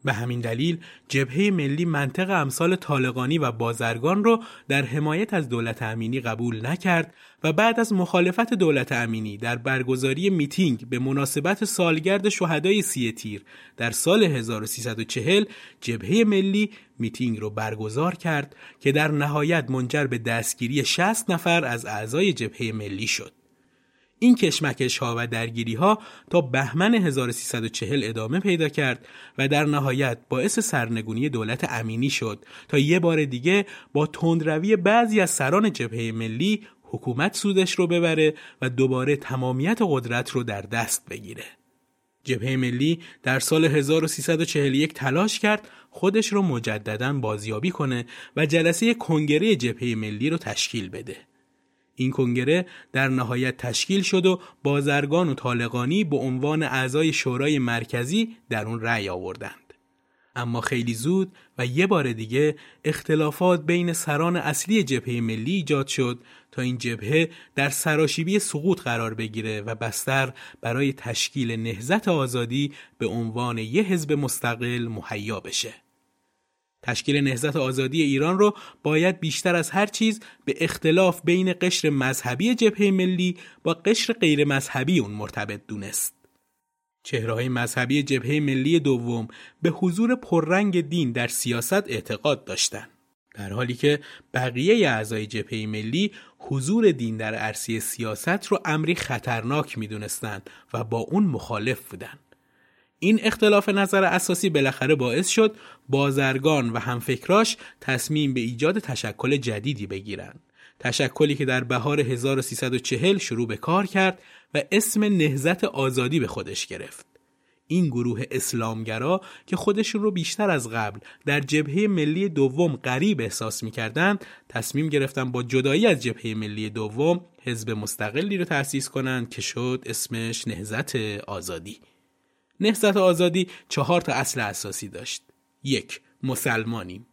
به همین دلیل جبهه ملی منطق امثال طالقانی و بازرگان رو در حمایت از دولت امینی قبول نکرد و بعد از مخالفت دولت امینی در برگزاری میتینگ به مناسبت سالگرد شهدای سی تیر در سال 1340 جبهه ملی میتینگ رو برگزار کرد که در نهایت منجر به دستگیری 60 نفر از اعضای جبهه ملی شد. این کشمکش ها و درگیری ها تا بهمن 1340 ادامه پیدا کرد و در نهایت باعث سرنگونی دولت امینی شد تا یه بار دیگه با تندروی بعضی از سران جبهه ملی حکومت سودش رو ببره و دوباره تمامیت قدرت رو در دست بگیره. جبهه ملی در سال 1341 تلاش کرد خودش رو مجددا بازیابی کنه و جلسه کنگره جبهه ملی رو تشکیل بده. این کنگره در نهایت تشکیل شد و بازرگان و طالقانی به عنوان اعضای شورای مرکزی در اون رأی آوردند. اما خیلی زود و یه بار دیگه اختلافات بین سران اصلی جبهه ملی ایجاد شد تا این جبهه در سراشیبی سقوط قرار بگیره و بستر برای تشکیل نهزت آزادی به عنوان یه حزب مستقل مهیا بشه. تشکیل نهزت آزادی ایران رو باید بیشتر از هر چیز به اختلاف بین قشر مذهبی جبهه ملی با قشر غیر مذهبی اون مرتبط دونست. چهرهای مذهبی جبهه ملی دوم به حضور پررنگ دین در سیاست اعتقاد داشتند. در حالی که بقیه اعضای جبهه ملی حضور دین در عرصه سیاست رو امری خطرناک می‌دونستند و با اون مخالف بودند. این اختلاف نظر اساسی بالاخره باعث شد بازرگان و همفکراش تصمیم به ایجاد تشکل جدیدی بگیرند. تشکلی که در بهار 1340 شروع به کار کرد و اسم نهزت آزادی به خودش گرفت. این گروه اسلامگرا که خودشون رو بیشتر از قبل در جبهه ملی دوم غریب احساس می‌کردند تصمیم گرفتن با جدایی از جبهه ملی دوم حزب مستقلی رو تأسیس کنند که شد اسمش نهزت آزادی نهزت آزادی چهار تا اصل اساسی داشت. یک مسلمانیم.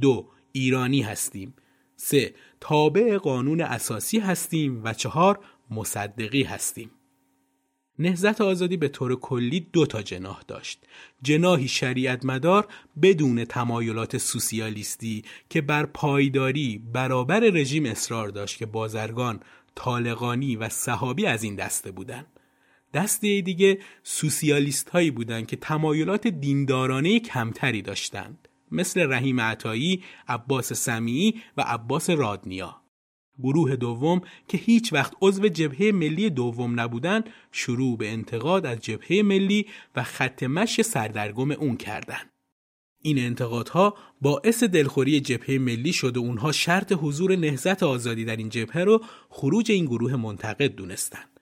دو ایرانی هستیم. سه تابع قانون اساسی هستیم. و چهار مصدقی هستیم. نهزت آزادی به طور کلی دو تا جناح داشت. جناحی شریعت مدار بدون تمایلات سوسیالیستی که بر پایداری برابر رژیم اصرار داشت که بازرگان طالقانی و صحابی از این دسته بودند. دسته دیگه سوسیالیست هایی بودند که تمایلات دیندارانه کمتری داشتند مثل رحیم عطایی، عباس سمیعی و عباس رادنیا. گروه دوم که هیچ وقت عضو جبهه ملی دوم نبودند شروع به انتقاد از جبهه ملی و خط مشی سردرگم اون کردند. این انتقادها باعث دلخوری جبهه ملی شد و اونها شرط حضور نهزت آزادی در این جبهه رو خروج این گروه منتقد دونستند.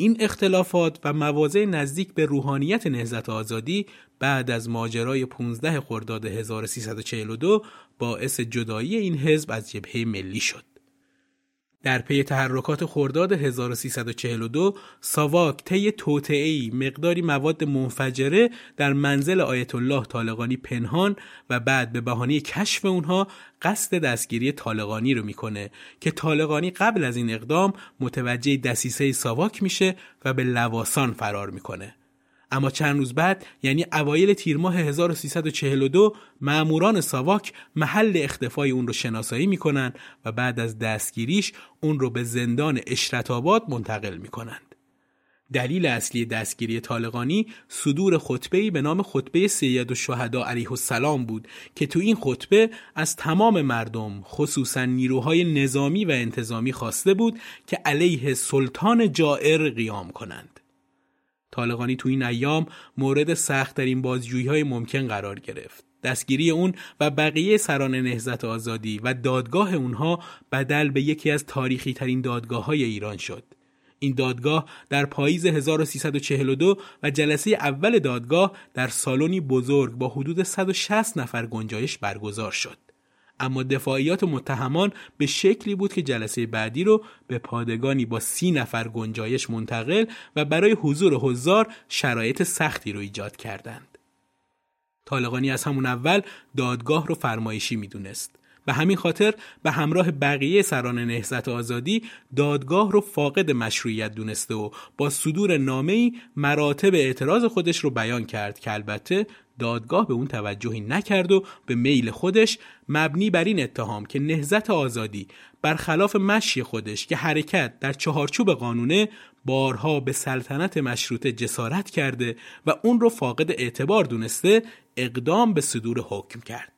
این اختلافات و مواضع نزدیک به روحانیت نهزت آزادی بعد از ماجرای 15 خرداد 1342 باعث جدایی این حزب از جبهه ملی شد. در پی تحرکات خرداد 1342 ساواک طی توطئه‌ای مقداری مواد منفجره در منزل آیت الله طالقانی پنهان و بعد به بهانه کشف اونها قصد دستگیری طالقانی رو می‌کنه که طالقانی قبل از این اقدام متوجه دسیسه ساواک میشه و به لواسان فرار می‌کنه. اما چند روز بعد یعنی اوایل تیر ماه 1342 ماموران ساواک محل اختفای اون رو شناسایی می‌کنن و بعد از دستگیریش اون رو به زندان اشرت منتقل می‌کنند. دلیل اصلی دستگیری طالقانی صدور خطبه‌ای به نام خطبه سید و شهدا علیه السلام بود که تو این خطبه از تمام مردم خصوصا نیروهای نظامی و انتظامی خواسته بود که علیه سلطان جائر قیام کنند. طالقانی تو این ایام مورد سخت در این بازجویی های ممکن قرار گرفت. دستگیری اون و بقیه سران نهزت آزادی و دادگاه اونها بدل به یکی از تاریخی ترین دادگاه های ایران شد. این دادگاه در پاییز 1342 و جلسه اول دادگاه در سالنی بزرگ با حدود 160 نفر گنجایش برگزار شد. اما دفاعیات متهمان به شکلی بود که جلسه بعدی رو به پادگانی با سی نفر گنجایش منتقل و برای حضور حضار شرایط سختی رو ایجاد کردند. طالقانی از همون اول دادگاه رو فرمایشی می‌دونست. به همین خاطر به همراه بقیه سران نهزت آزادی دادگاه رو فاقد مشروعیت دونسته و با صدور نامه‌ای مراتب اعتراض خودش رو بیان کرد که البته دادگاه به اون توجهی نکرد و به میل خودش مبنی بر این اتهام که نهزت آزادی برخلاف مشی خودش که حرکت در چهارچوب قانونه بارها به سلطنت مشروطه جسارت کرده و اون رو فاقد اعتبار دونسته اقدام به صدور حکم کرد.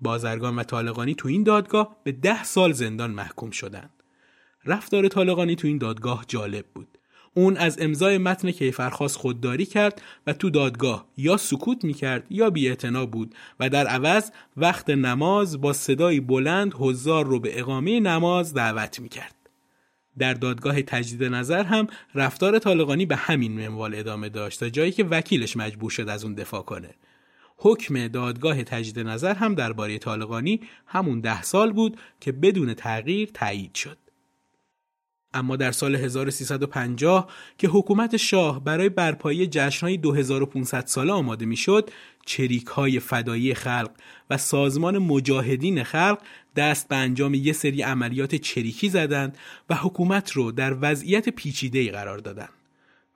بازرگان و طالقانی تو این دادگاه به ده سال زندان محکوم شدند. رفتار طالقانی تو این دادگاه جالب بود. اون از امضای متن کیفرخواست خودداری کرد و تو دادگاه یا سکوت می‌کرد یا بیاعتنا بود و در عوض وقت نماز با صدایی بلند حضار رو به اقامه نماز دعوت می‌کرد. در دادگاه تجدید نظر هم رفتار طالقانی به همین منوال ادامه داشت تا جایی که وکیلش مجبور شد از اون دفاع کنه. حکم دادگاه تجدید نظر هم درباره طالقانی همون ده سال بود که بدون تغییر تایید شد. اما در سال 1350 که حکومت شاه برای برپایی جشنهای 2500 ساله آماده می‌شد، چریک های فدایی خلق و سازمان مجاهدین خلق دست به انجام یک سری عملیات چریکی زدند و حکومت رو در وضعیت پیچیده‌ای قرار دادند.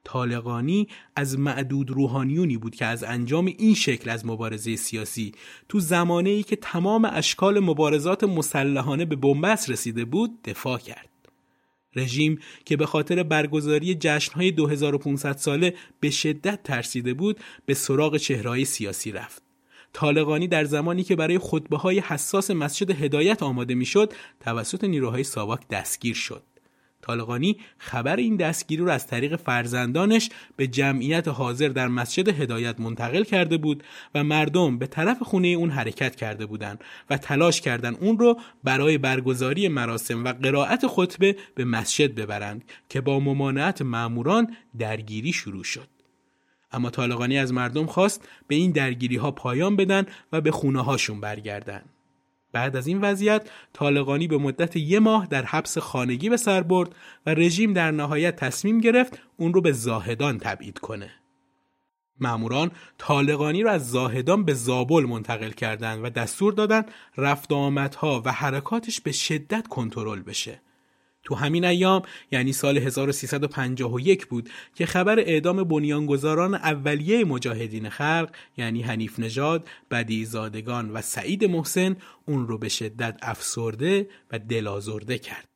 طالقانی از معدود روحانیونی بود که از انجام این شکل از مبارزه سیاسی تو زمانه ای که تمام اشکال مبارزات مسلحانه به بنبست رسیده بود دفاع کرد. رژیم که به خاطر برگزاری جشنهای 2500 ساله به شدت ترسیده بود به سراغ چهرهای سیاسی رفت. طالقانی در زمانی که برای خطبه های حساس مسجد هدایت آماده می‌شد توسط نیروهای ساواک دستگیر شد. طالقانی خبر این دستگیری رو از طریق فرزندانش به جمعیت حاضر در مسجد هدایت منتقل کرده بود و مردم به طرف خونه اون حرکت کرده بودند و تلاش کردند اون رو برای برگزاری مراسم و قرائت خطبه به مسجد ببرند که با ممانعت ماموران درگیری شروع شد. اما طالقانی از مردم خواست به این درگیری ها پایان بدن و به خونه هاشون برگردن. بعد از این وضعیت طالقانی به مدت یه ماه در حبس خانگی به سر برد و رژیم در نهایت تصمیم گرفت اون رو به زاهدان تبعید کنه. ماموران طالقانی را از زاهدان به زابل منتقل کردند و دستور دادند رفت آمدها و حرکاتش به شدت کنترل بشه. تو همین ایام یعنی سال 1351 بود که خبر اعدام بنیانگذاران اولیه مجاهدین خلق یعنی حنیف نژاد، بدی زادگان و سعید محسن اون رو به شدت افسرده و دلازرده کرد.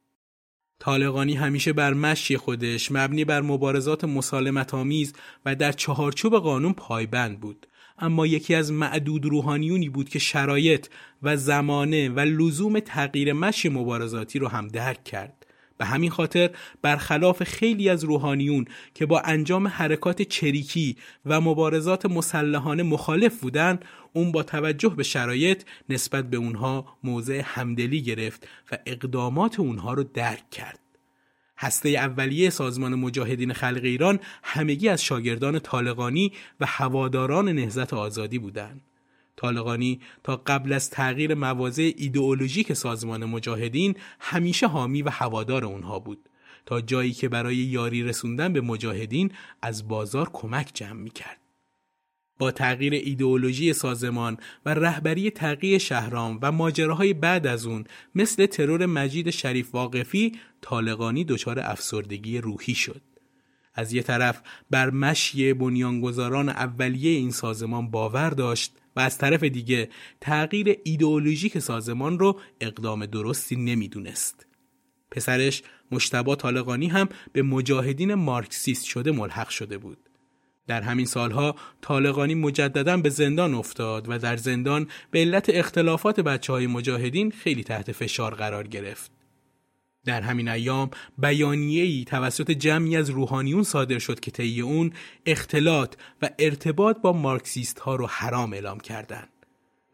طالقانی همیشه بر مشی خودش مبنی بر مبارزات مسالمت آمیز و در چهارچوب قانون پایبند بود اما یکی از معدود روحانیونی بود که شرایط و زمانه و لزوم تغییر مشی مبارزاتی رو هم درک کرد به همین خاطر برخلاف خیلی از روحانیون که با انجام حرکات چریکی و مبارزات مسلحانه مخالف بودند اون با توجه به شرایط نسبت به اونها موضع همدلی گرفت و اقدامات اونها رو درک کرد هسته اولیه سازمان مجاهدین خلق ایران همگی از شاگردان طالقانی و هواداران نهزت آزادی بودند. طالقانی تا قبل از تغییر مواضع ایدئولوژیک سازمان مجاهدین همیشه حامی و هوادار اونها بود تا جایی که برای یاری رسوندن به مجاهدین از بازار کمک جمع می کرد. با تغییر ایدئولوژی سازمان و رهبری تغییر شهرام و ماجراهای بعد از اون مثل ترور مجید شریف واقفی طالقانی دچار افسردگی روحی شد. از یه طرف بر مشی بنیانگذاران اولیه این سازمان باور داشت و از طرف دیگه تغییر ایدئولوژیک سازمان رو اقدام درستی نمی‌دونست. پسرش مشتبا طالقانی هم به مجاهدین مارکسیست شده ملحق شده بود. در همین سالها طالقانی مجددا به زندان افتاد و در زندان به علت اختلافات بچه های مجاهدین خیلی تحت فشار قرار گرفت. در همین ایام بیانیه‌ای توسط جمعی از روحانیون صادر شد که طی اون اختلاط و ارتباط با مارکسیست ها رو حرام اعلام کردند.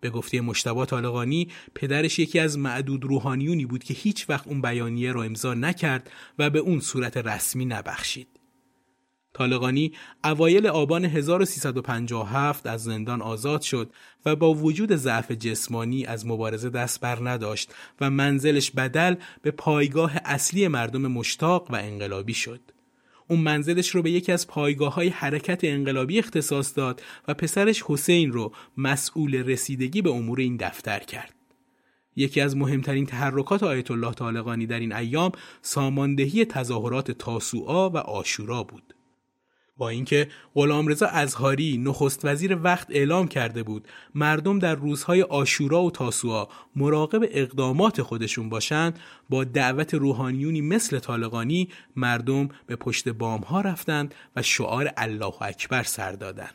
به گفته مشتبه طالقانی پدرش یکی از معدود روحانیونی بود که هیچ وقت اون بیانیه رو امضا نکرد و به اون صورت رسمی نبخشید. طالقانی اوایل آبان 1357 از زندان آزاد شد و با وجود ضعف جسمانی از مبارزه دست بر نداشت و منزلش بدل به پایگاه اصلی مردم مشتاق و انقلابی شد. اون منزلش رو به یکی از پایگاه های حرکت انقلابی اختصاص داد و پسرش حسین رو مسئول رسیدگی به امور این دفتر کرد. یکی از مهمترین تحرکات آیت الله طالقانی در این ایام ساماندهی تظاهرات تاسوعا و آشورا بود. با اینکه غلامرضا ازهاری نخست وزیر وقت اعلام کرده بود مردم در روزهای آشورا و تاسوعا مراقب اقدامات خودشون باشند با دعوت روحانیونی مثل طالقانی مردم به پشت بام ها رفتند و شعار الله اکبر سر دادند.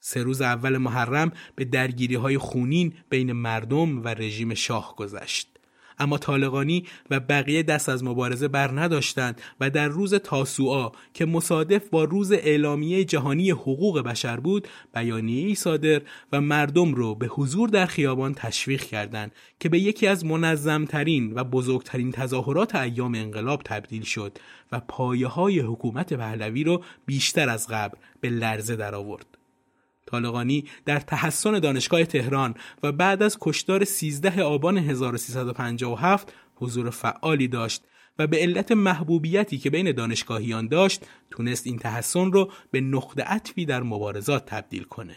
سه روز اول محرم به درگیری های خونین بین مردم و رژیم شاه گذشت. اما طالقانی و بقیه دست از مبارزه بر نداشتند و در روز تاسوعا که مصادف با روز اعلامیه جهانی حقوق بشر بود بیانیه ای صادر و مردم رو به حضور در خیابان تشویق کردند که به یکی از منظمترین و بزرگترین تظاهرات ایام انقلاب تبدیل شد و پایه های حکومت پهلوی رو بیشتر از قبل به لرزه درآورد. طالقانی در تحسن دانشگاه تهران و بعد از کشتار 13 آبان 1357 حضور فعالی داشت و به علت محبوبیتی که بین دانشگاهیان داشت تونست این تحسن رو به نقطه عطفی در مبارزات تبدیل کنه.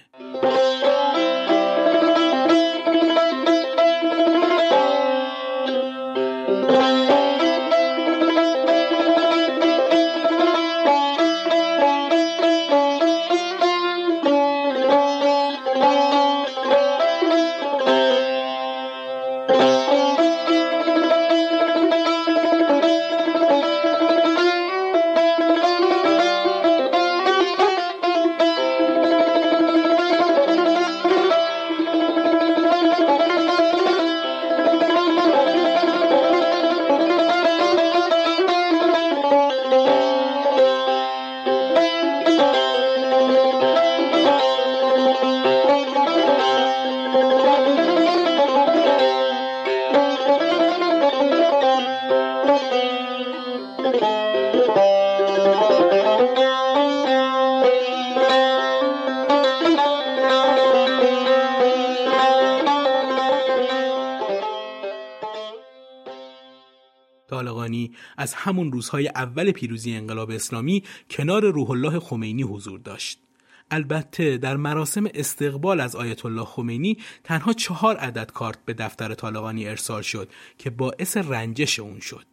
از همون روزهای اول پیروزی انقلاب اسلامی کنار روح الله خمینی حضور داشت. البته در مراسم استقبال از آیت الله خمینی تنها چهار عدد کارت به دفتر طالقانی ارسال شد که باعث رنجش اون شد.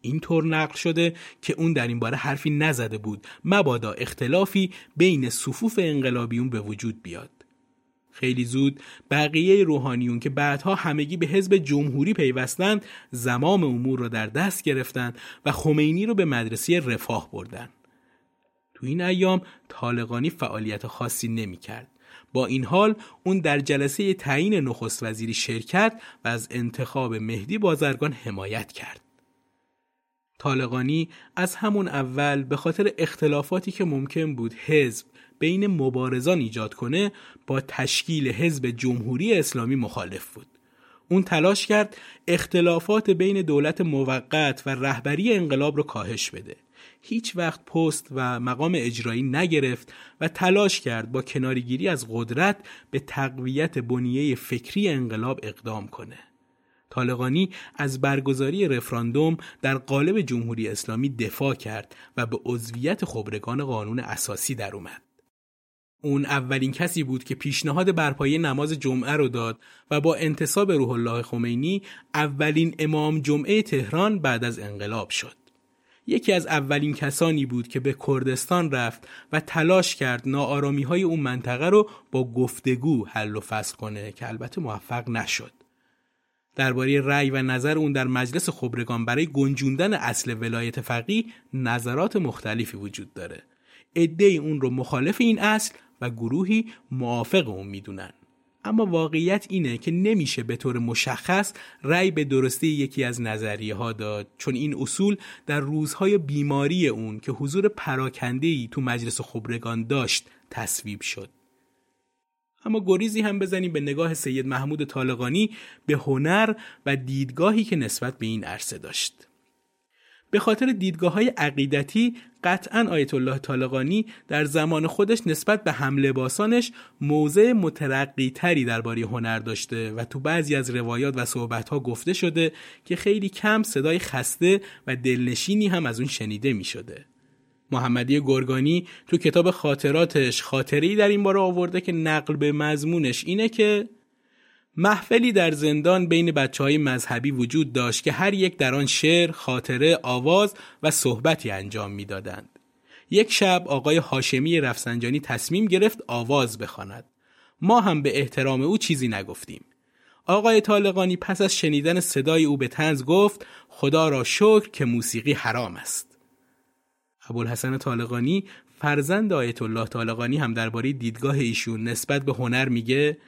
اینطور نقل شده که اون در این باره حرفی نزده بود مبادا اختلافی بین صفوف انقلابیون به وجود بیاد. خیلی زود بقیه روحانیون که بعدها همگی به حزب جمهوری پیوستند زمام امور را در دست گرفتند و خمینی رو به مدرسه رفاه بردن. تو این ایام طالقانی فعالیت خاصی نمی کرد. با این حال اون در جلسه تعیین نخست وزیری شرکت و از انتخاب مهدی بازرگان حمایت کرد. طالقانی از همون اول به خاطر اختلافاتی که ممکن بود حزب بین مبارزان ایجاد کنه با تشکیل حزب جمهوری اسلامی مخالف بود. اون تلاش کرد اختلافات بین دولت موقت و رهبری انقلاب رو کاهش بده. هیچ وقت پست و مقام اجرایی نگرفت و تلاش کرد با کنارگیری از قدرت به تقویت بنیه فکری انقلاب اقدام کنه. طالقانی از برگزاری رفراندوم در قالب جمهوری اسلامی دفاع کرد و به عضویت خبرگان قانون اساسی در. اون اولین کسی بود که پیشنهاد برپایی نماز جمعه رو داد و با انتصاب روح الله خمینی اولین امام جمعه تهران بعد از انقلاب شد. یکی از اولین کسانی بود که به کردستان رفت و تلاش کرد ناآرامی های اون منطقه رو با گفتگو حل و فصل کنه که البته موفق نشد. درباره رأی و نظر اون در مجلس خبرگان برای گنجوندن اصل ولایت فقی نظرات مختلفی وجود داره. عده اون رو مخالف این اصل و گروهی موافق اون می‌دونن. اما واقعیت اینه که نمیشه به طور مشخص رأی به درستی یکی از نظریه ها داد چون این اصول در روزهای بیماری اون که حضور پراکندهی تو مجلس خبرگان داشت تصویب شد. اما گریزی هم بزنیم به نگاه سید محمود طالقانی به هنر و دیدگاهی که نسبت به این عرصه داشت. به خاطر دیدگاه های عقیدتی قطعا آیت الله طالقانی در زمان خودش نسبت به حمله باسانش موضع مترقی تری درباره هنر داشته و تو بعضی از روایات و صحبت ها گفته شده که خیلی کم صدای خسته و دلنشینی هم از اون شنیده می شده. محمدی گرگانی تو کتاب خاطراتش خاطری در این باره آورده که نقل به مضمونش اینه که محفلی در زندان بین بچه های مذهبی وجود داشت که هر یک در آن شعر، خاطره، آواز و صحبتی انجام می‌دادند. یک شب آقای هاشمی رفسنجانی تصمیم گرفت آواز بخواند. ما هم به احترام او چیزی نگفتیم. آقای طالقانی پس از شنیدن صدای او به تنز گفت خدا را شکر که موسیقی حرام است. ابوالحسن طالقانی فرزند آیت الله طالقانی هم درباره دیدگاه ایشون نسبت به هنر میگه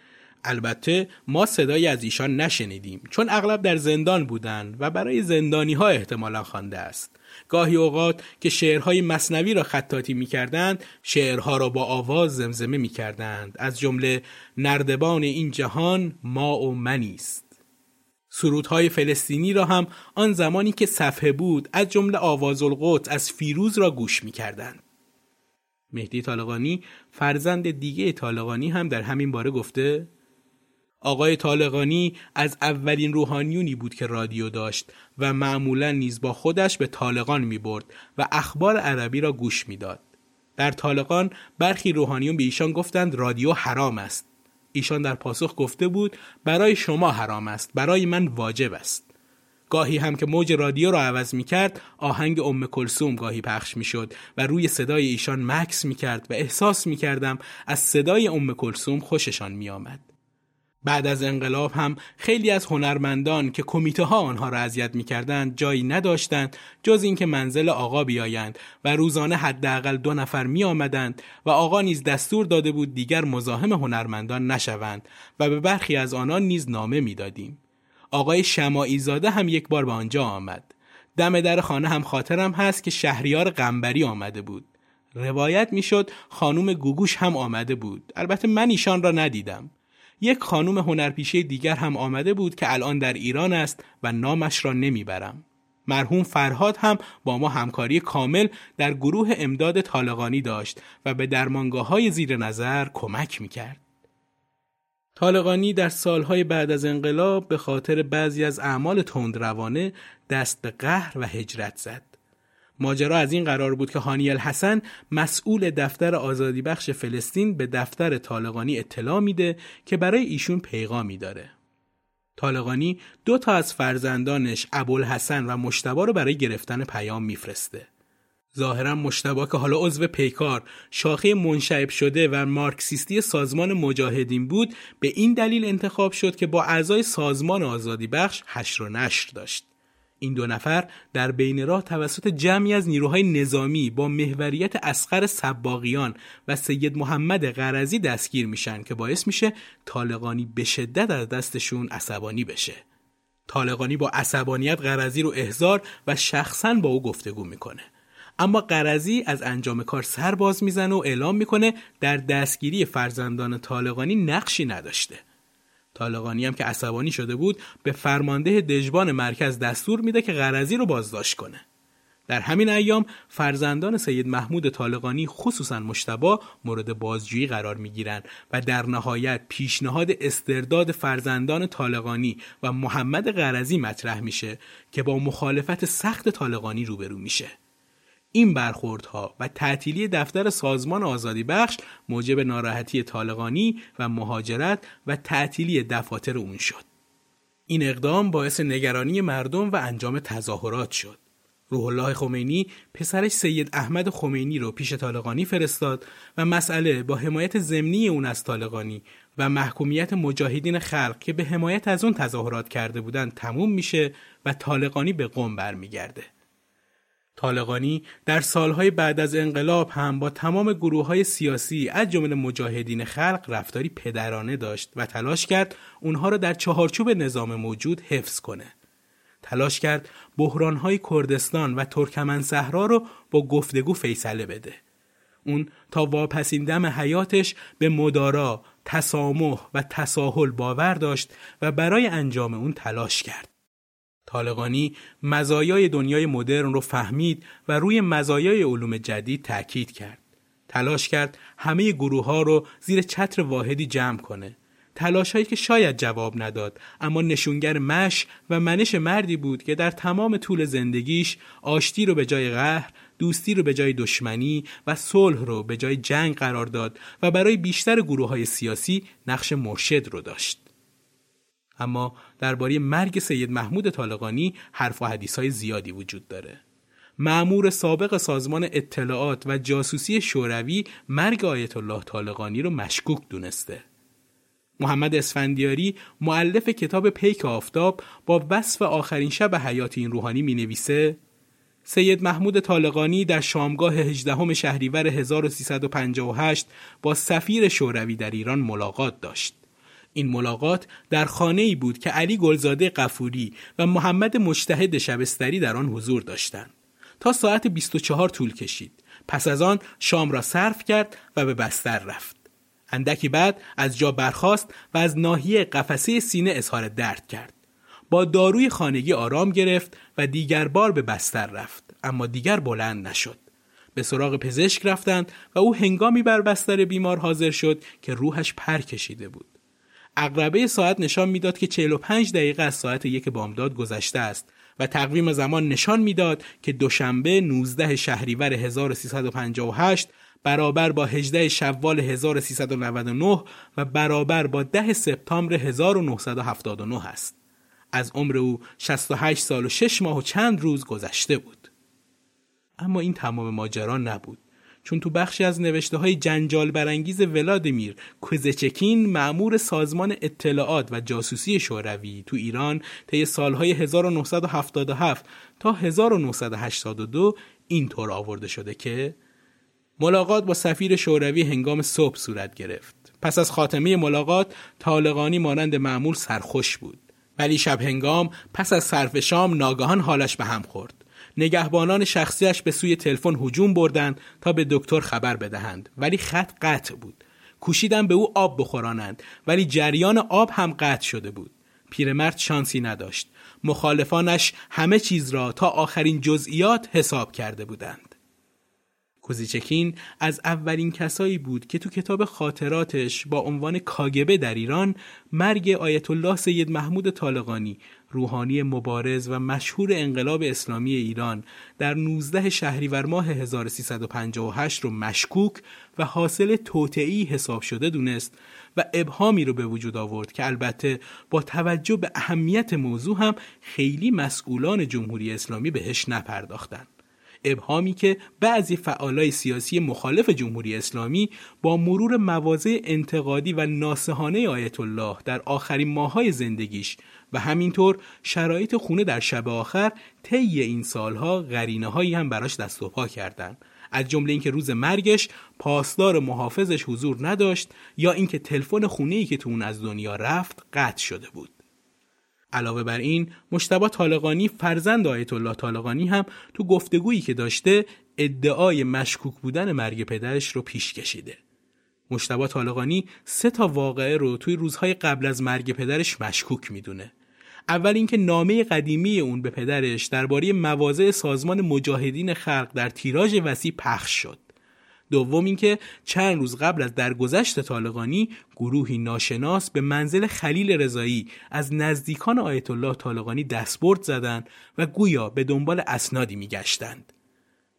البته ما صدایی از ایشان نشنیدیم چون اغلب در زندان بودند و برای زندانی ها احتمالا خوانده است. گاهی اوقات که شعرهای مصنوی را خطاطی می کردند شعرها را با آواز زمزمه می کردند از جمله نردبان این جهان ما و منیست سرودهای فلسطینی را هم آن زمانی که صفحه بود از جمله آواز القدس از فیروز را گوش می کردند. مهدی طالقانی فرزند دیگه طالقانی هم در همین باره گفته آقای طالقانی از اولین روحانیونی بود که رادیو داشت و معمولا نیز با خودش به طالقان می برد و اخبار عربی را گوش می‌داد. در طالقان برخی روحانیون به ایشان گفتند رادیو حرام است. ایشان در پاسخ گفته بود برای شما حرام است برای من واجب است. گاهی هم که موج رادیو را عوض می کرد آهنگ ام کلسوم گاهی پخش می شد و روی صدای ایشان مکس می کرد و احساس می کردم از صدای ام کلسوم خوششان می آمد. بعد از انقلاب هم خیلی از هنرمندان که کمیته ها آنها را اذیت می‌کردند جایی نداشتند جز اینکه منزل آقا بیایند و روزانه حداقل دو نفر می آمدند و آقا نیز دستور داده بود دیگر مزاحم هنرمندان نشوند و به برخی از آنان نیز نامه می‌دادیم. آقای شماعی زاده هم یک بار به آنجا آمد. دم در خانه هم خاطرم هست که شهریار قنبری آمده بود. روایت می‌شد خانوم گوگوش هم آمده بود. البته من ایشان را ندیدم. یک خانم هنرپیشه دیگر هم آمده بود که الان در ایران است و نامش را نمی‌برم. مرحوم فرهاد هم با ما همکاری کامل در گروه امداد طالقانی داشت و به درمانگاه های زیر نظر کمک می‌کرد. طالقانی در سالهای بعد از انقلاب به خاطر بعضی از اعمال تندروانه دست به قهر و هجرت زد. ماجرا از این قرار بود که هانی الحسن مسئول دفتر آزادی بخش فلسطین به دفتر طالقانی اطلاع میده که برای ایشون پیغامی داره. طالقانی دو تا از فرزندانش ابوالحسن و مشتبا رو برای گرفتن پیام میفرسته. ظاهرا مشتبا که حالا عضو پیکار شاخه منشعب شده و مارکسیستی سازمان مجاهدین بود به این دلیل انتخاب شد که با اعضای سازمان آزادی بخش حشر و نشر داشت این دو نفر در بین راه توسط جمعی از نیروهای نظامی با محوریت اسقر سباقیان و سید محمد غرزی دستگیر میشن که باعث میشه طالقانی به شدت از دستشون عصبانی بشه. طالقانی با عصبانیت غرزی رو احضار و شخصا با او گفتگو می‌کنه. اما قرضی از انجام کار سر باز می‌زنه و اعلام می‌کنه در دستگیری فرزندان طالقانی نقشی نداشته. طالقانی هم که عصبانی شده بود به فرمانده دژبان مرکز دستور میده که غرضی رو بازداشت کنه. در همین ایام فرزندان سید محمود طالقانی خصوصا مشتبا مورد بازجویی قرار می‌گیرند و در نهایت پیشنهاد استرداد فرزندان طالقانی و محمد غرضی مطرح میشه که با مخالفت سخت طالقانی روبرو میشه. این برخوردها و تعطیلی دفتر سازمان آزادی بخش موجب ناراحتی طالقانی و مهاجرت و تعطیلی دفاتر اون شد. این اقدام باعث نگرانی مردم و انجام تظاهرات شد. روح الله خمینی پسرش سید احمد خمینی رو پیش طالقانی فرستاد و مسئله با حمایت ضمنی اون از طالقانی و محکومیت مجاهدین خلق که به حمایت از اون تظاهرات کرده بودند تموم میشه و طالقانی به قم برمیگرده. طالقانی در سالهای بعد از انقلاب هم با تمام گروه های سیاسی از جمله مجاهدین خلق رفتاری پدرانه داشت و تلاش کرد اونها را در چهارچوب نظام موجود حفظ کنه. تلاش کرد بحرانهای کردستان و ترکمن صحرا رو با گفتگو فیصله بده. اون تا واپسین دم حیاتش به مدارا، تسامح و تساهل باور داشت و برای انجام اون تلاش کرد. طالقانی مزایای دنیای مدرن رو فهمید و روی مزایای علوم جدید تاکید کرد. تلاش کرد همه گروه ها رو زیر چتر واحدی جمع کنه. تلاش هایی که شاید جواب نداد اما نشونگر مش و منش مردی بود که در تمام طول زندگیش آشتی رو به جای قهر دوستی رو به جای دشمنی و صلح رو به جای جنگ قرار داد و برای بیشتر گروه های سیاسی نقش مرشد رو داشت. اما درباره مرگ سید محمود طالقانی حرف و حدیث های زیادی وجود داره. معمور سابق سازمان اطلاعات و جاسوسی شوروی مرگ آیت الله طالقانی رو مشکوک دونسته. محمد اسفندیاری معلف کتاب پیک آفتاب با وصف آخرین شب حیات این روحانی می نویسه سید محمود طالقانی در شامگاه 18 شهریور 1358 با سفیر شوروی در ایران ملاقات داشت. این ملاقات در خانه ای بود که علی گلزاده قفوری و محمد مجتهد شبستری در آن حضور داشتند. تا ساعت 24 طول کشید. پس از آن شام را صرف کرد و به بستر رفت. اندکی بعد از جا برخاست و از ناحیه قفسه سینه اظهار درد کرد. با داروی خانگی آرام گرفت و دیگر بار به بستر رفت اما دیگر بلند نشد. به سراغ پزشک رفتند و او هنگامی بر بستر بیمار حاضر شد که روحش پر کشیده بود. اقربه ساعت نشان می‌داد که 45 دقیقه از ساعت یک بامداد گذشته است و تقویم زمان نشان می‌داد که دوشنبه 19 شهریور 1358 برابر با 18 شوال 1399 و برابر با 10 سپتامبر 1979 است. از عمر او 68 سال و 6 ماه و چند روز گذشته بود. اما این تمام ماجرا نبود. چون تو بخشی از نوشته های جنجال برانگیز ولادیمیر کوزچکین معمور سازمان اطلاعات و جاسوسی شوروی تو ایران طی سالهای 1977 تا 1982 اینطور آورده شده که ملاقات با سفیر شوروی هنگام صبح صورت گرفت. پس از خاتمه ملاقات طالقانی مانند معمول سرخوش بود. ولی شب هنگام پس از صرف شام ناگهان حالش به هم خورد. نگهبانان شخصیش به سوی تلفن هجوم بردند تا به دکتر خبر بدهند. ولی خط قطع بود. کوشیدن به او آب بخورانند. ولی جریان آب هم قطع شده بود. پیرمرد شانسی نداشت. مخالفانش همه چیز را تا آخرین جزئیات حساب کرده بودند. کوزیچکین از اولین کسایی بود که تو کتاب خاطراتش با عنوان کاگبه در ایران مرگ آیت الله سید محمود طالقانی روحانی مبارز و مشهور انقلاب اسلامی ایران در 19 شهریور ماه 1358 رو مشکوک و حاصل توطعی حساب شده دونست و ابهامی رو به وجود آورد که البته با توجه به اهمیت موضوع هم خیلی مسئولان جمهوری اسلامی بهش نپرداختند. ابهامی که بعضی فعالای سیاسی مخالف جمهوری اسلامی با مرور مواضع انتقادی و ناسهانه آیت الله در آخرین ماهای زندگیش و همینطور شرایط خونه در شب آخر طی این سالها غرینه هایی هم براش دست و پا کردند. از جمله اینکه روز مرگش پاسدار محافظش حضور نداشت یا اینکه تلفن خونه ای که تو اون از دنیا رفت قطع شده بود. علاوه بر این مشتبه طالقانی فرزند آیت الله طالقانی هم تو گفتگویی که داشته ادعای مشکوک بودن مرگ پدرش رو پیش کشیده. مشتبه طالقانی سه تا واقعه رو توی روزهای قبل از مرگ پدرش مشکوک می‌دونه. اول اینکه نامه قدیمی اون به پدرش درباره مواضع سازمان مجاهدین خلق در تیراژ وسیع پخش شد. دوم اینکه چند روز قبل از درگذشت طالقانی گروهی ناشناس به منزل خلیل رضایی از نزدیکان آیت الله طالقانی دستبرد زدند و گویا به دنبال اسنادی میگشتند.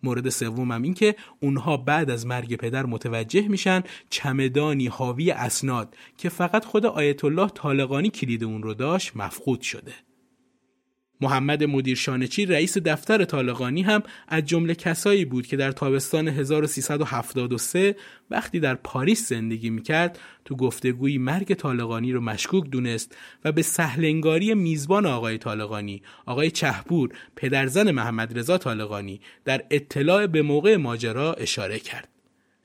مورد سومم این که اونها بعد از مرگ پدر متوجه میشن چمدانی حاوی اسناد که فقط خود آیت الله طالقانی کلید اون رو داشت مفقود شده. محمد مدیر شانچی رئیس دفتر طالقانی هم از جمله کسایی بود که در تابستان 1373 وقتی در پاریس زندگی می‌کرد تو گفتگویی مرگ طالقانی رو مشکوک دونست و به سهلنگاری میزبان آقای طالقانی آقای چهپور پدرزن محمد رضا طالقانی در اطلاع به موقع ماجرا اشاره کرد.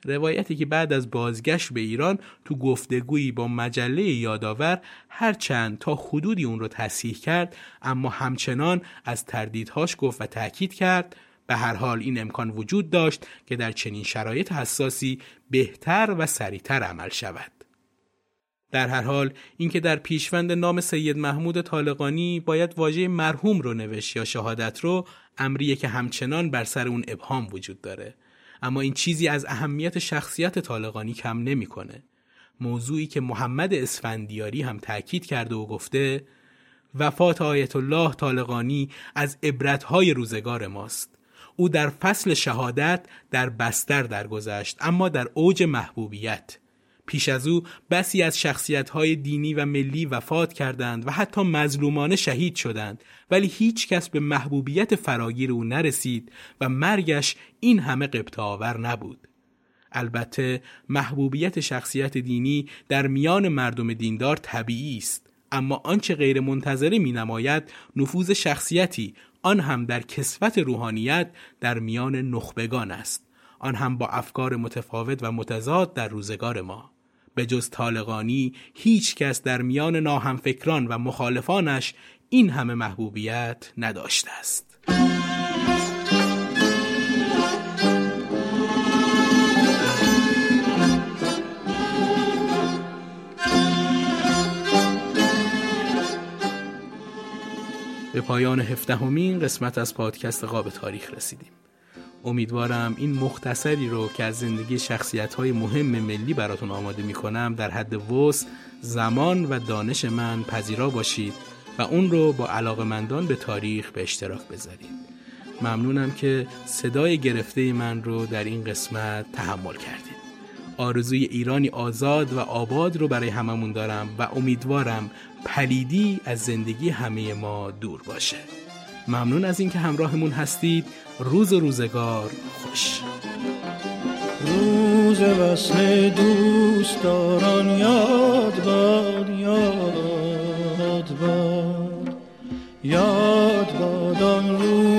روایتی که بعد از بازگشت به ایران تو گفتگویی با مجله یادآور هرچند تا حدودی اون رو تصحیح کرد اما همچنان از تردیدهاش گفت و تاکید کرد به هر حال این امکان وجود داشت که در چنین شرایط حساسی بهتر و سریعتر عمل شود. در هر حال اینکه در پیشوند نام سید محمود طالقانی باید واژه مرحوم رو نوشت یا شهادت رو امریه که همچنان بر سر اون ابهام وجود داره. اما این چیزی از اهمیت شخصیت طالقانی کم نمی‌کنه. موضوعی که محمد اسفندیاری هم تاکید کرده و گفته وفات آیت الله طالقانی از عبرتهای روزگار ماست او در فصل شهادت در بستر درگذشت اما در اوج محبوبیت پیش از او بسی از شخصیت‌های دینی و ملی وفات کردند و حتی مظلومانه شهید شدند. ولی هیچ کس به محبوبیت فراگیر او نرسید و مرگش این همه قبطه نبود. البته محبوبیت شخصیت دینی در میان مردم دیندار طبیعی است. اما آنچه غیر منتظره می نماید نفوذ شخصیتی آن هم در کسوت روحانیت در میان نخبگان است. آن هم با افکار متفاوت و متضاد در روزگار ما. به جز طالقانی هیچ کس در میان ناهمفکران و مخالفانش این همه محبوبیت نداشته است. به پایان هفدهمین قسمت از پادکست قاب تاریخ رسیدیم. امیدوارم این مختصری رو که از زندگی شخصیت های مهم ملی براتون آماده می کنم در حد وس زمان و دانش من پذیرا باشید و اون رو با علاقمندان به تاریخ به اشتراک بذارید. ممنونم که صدای گرفته من رو در این قسمت تحمل کردید. آرزوی ایرانی آزاد و آباد رو برای هممون دارم و امیدوارم پلیدی از زندگی همه ما دور باشه. ممنون از اینکه همراهمون هستید. روز و روزگار خوش. روز وصل دوستداران یاد باد یاد باد یاد باد آن روزگاران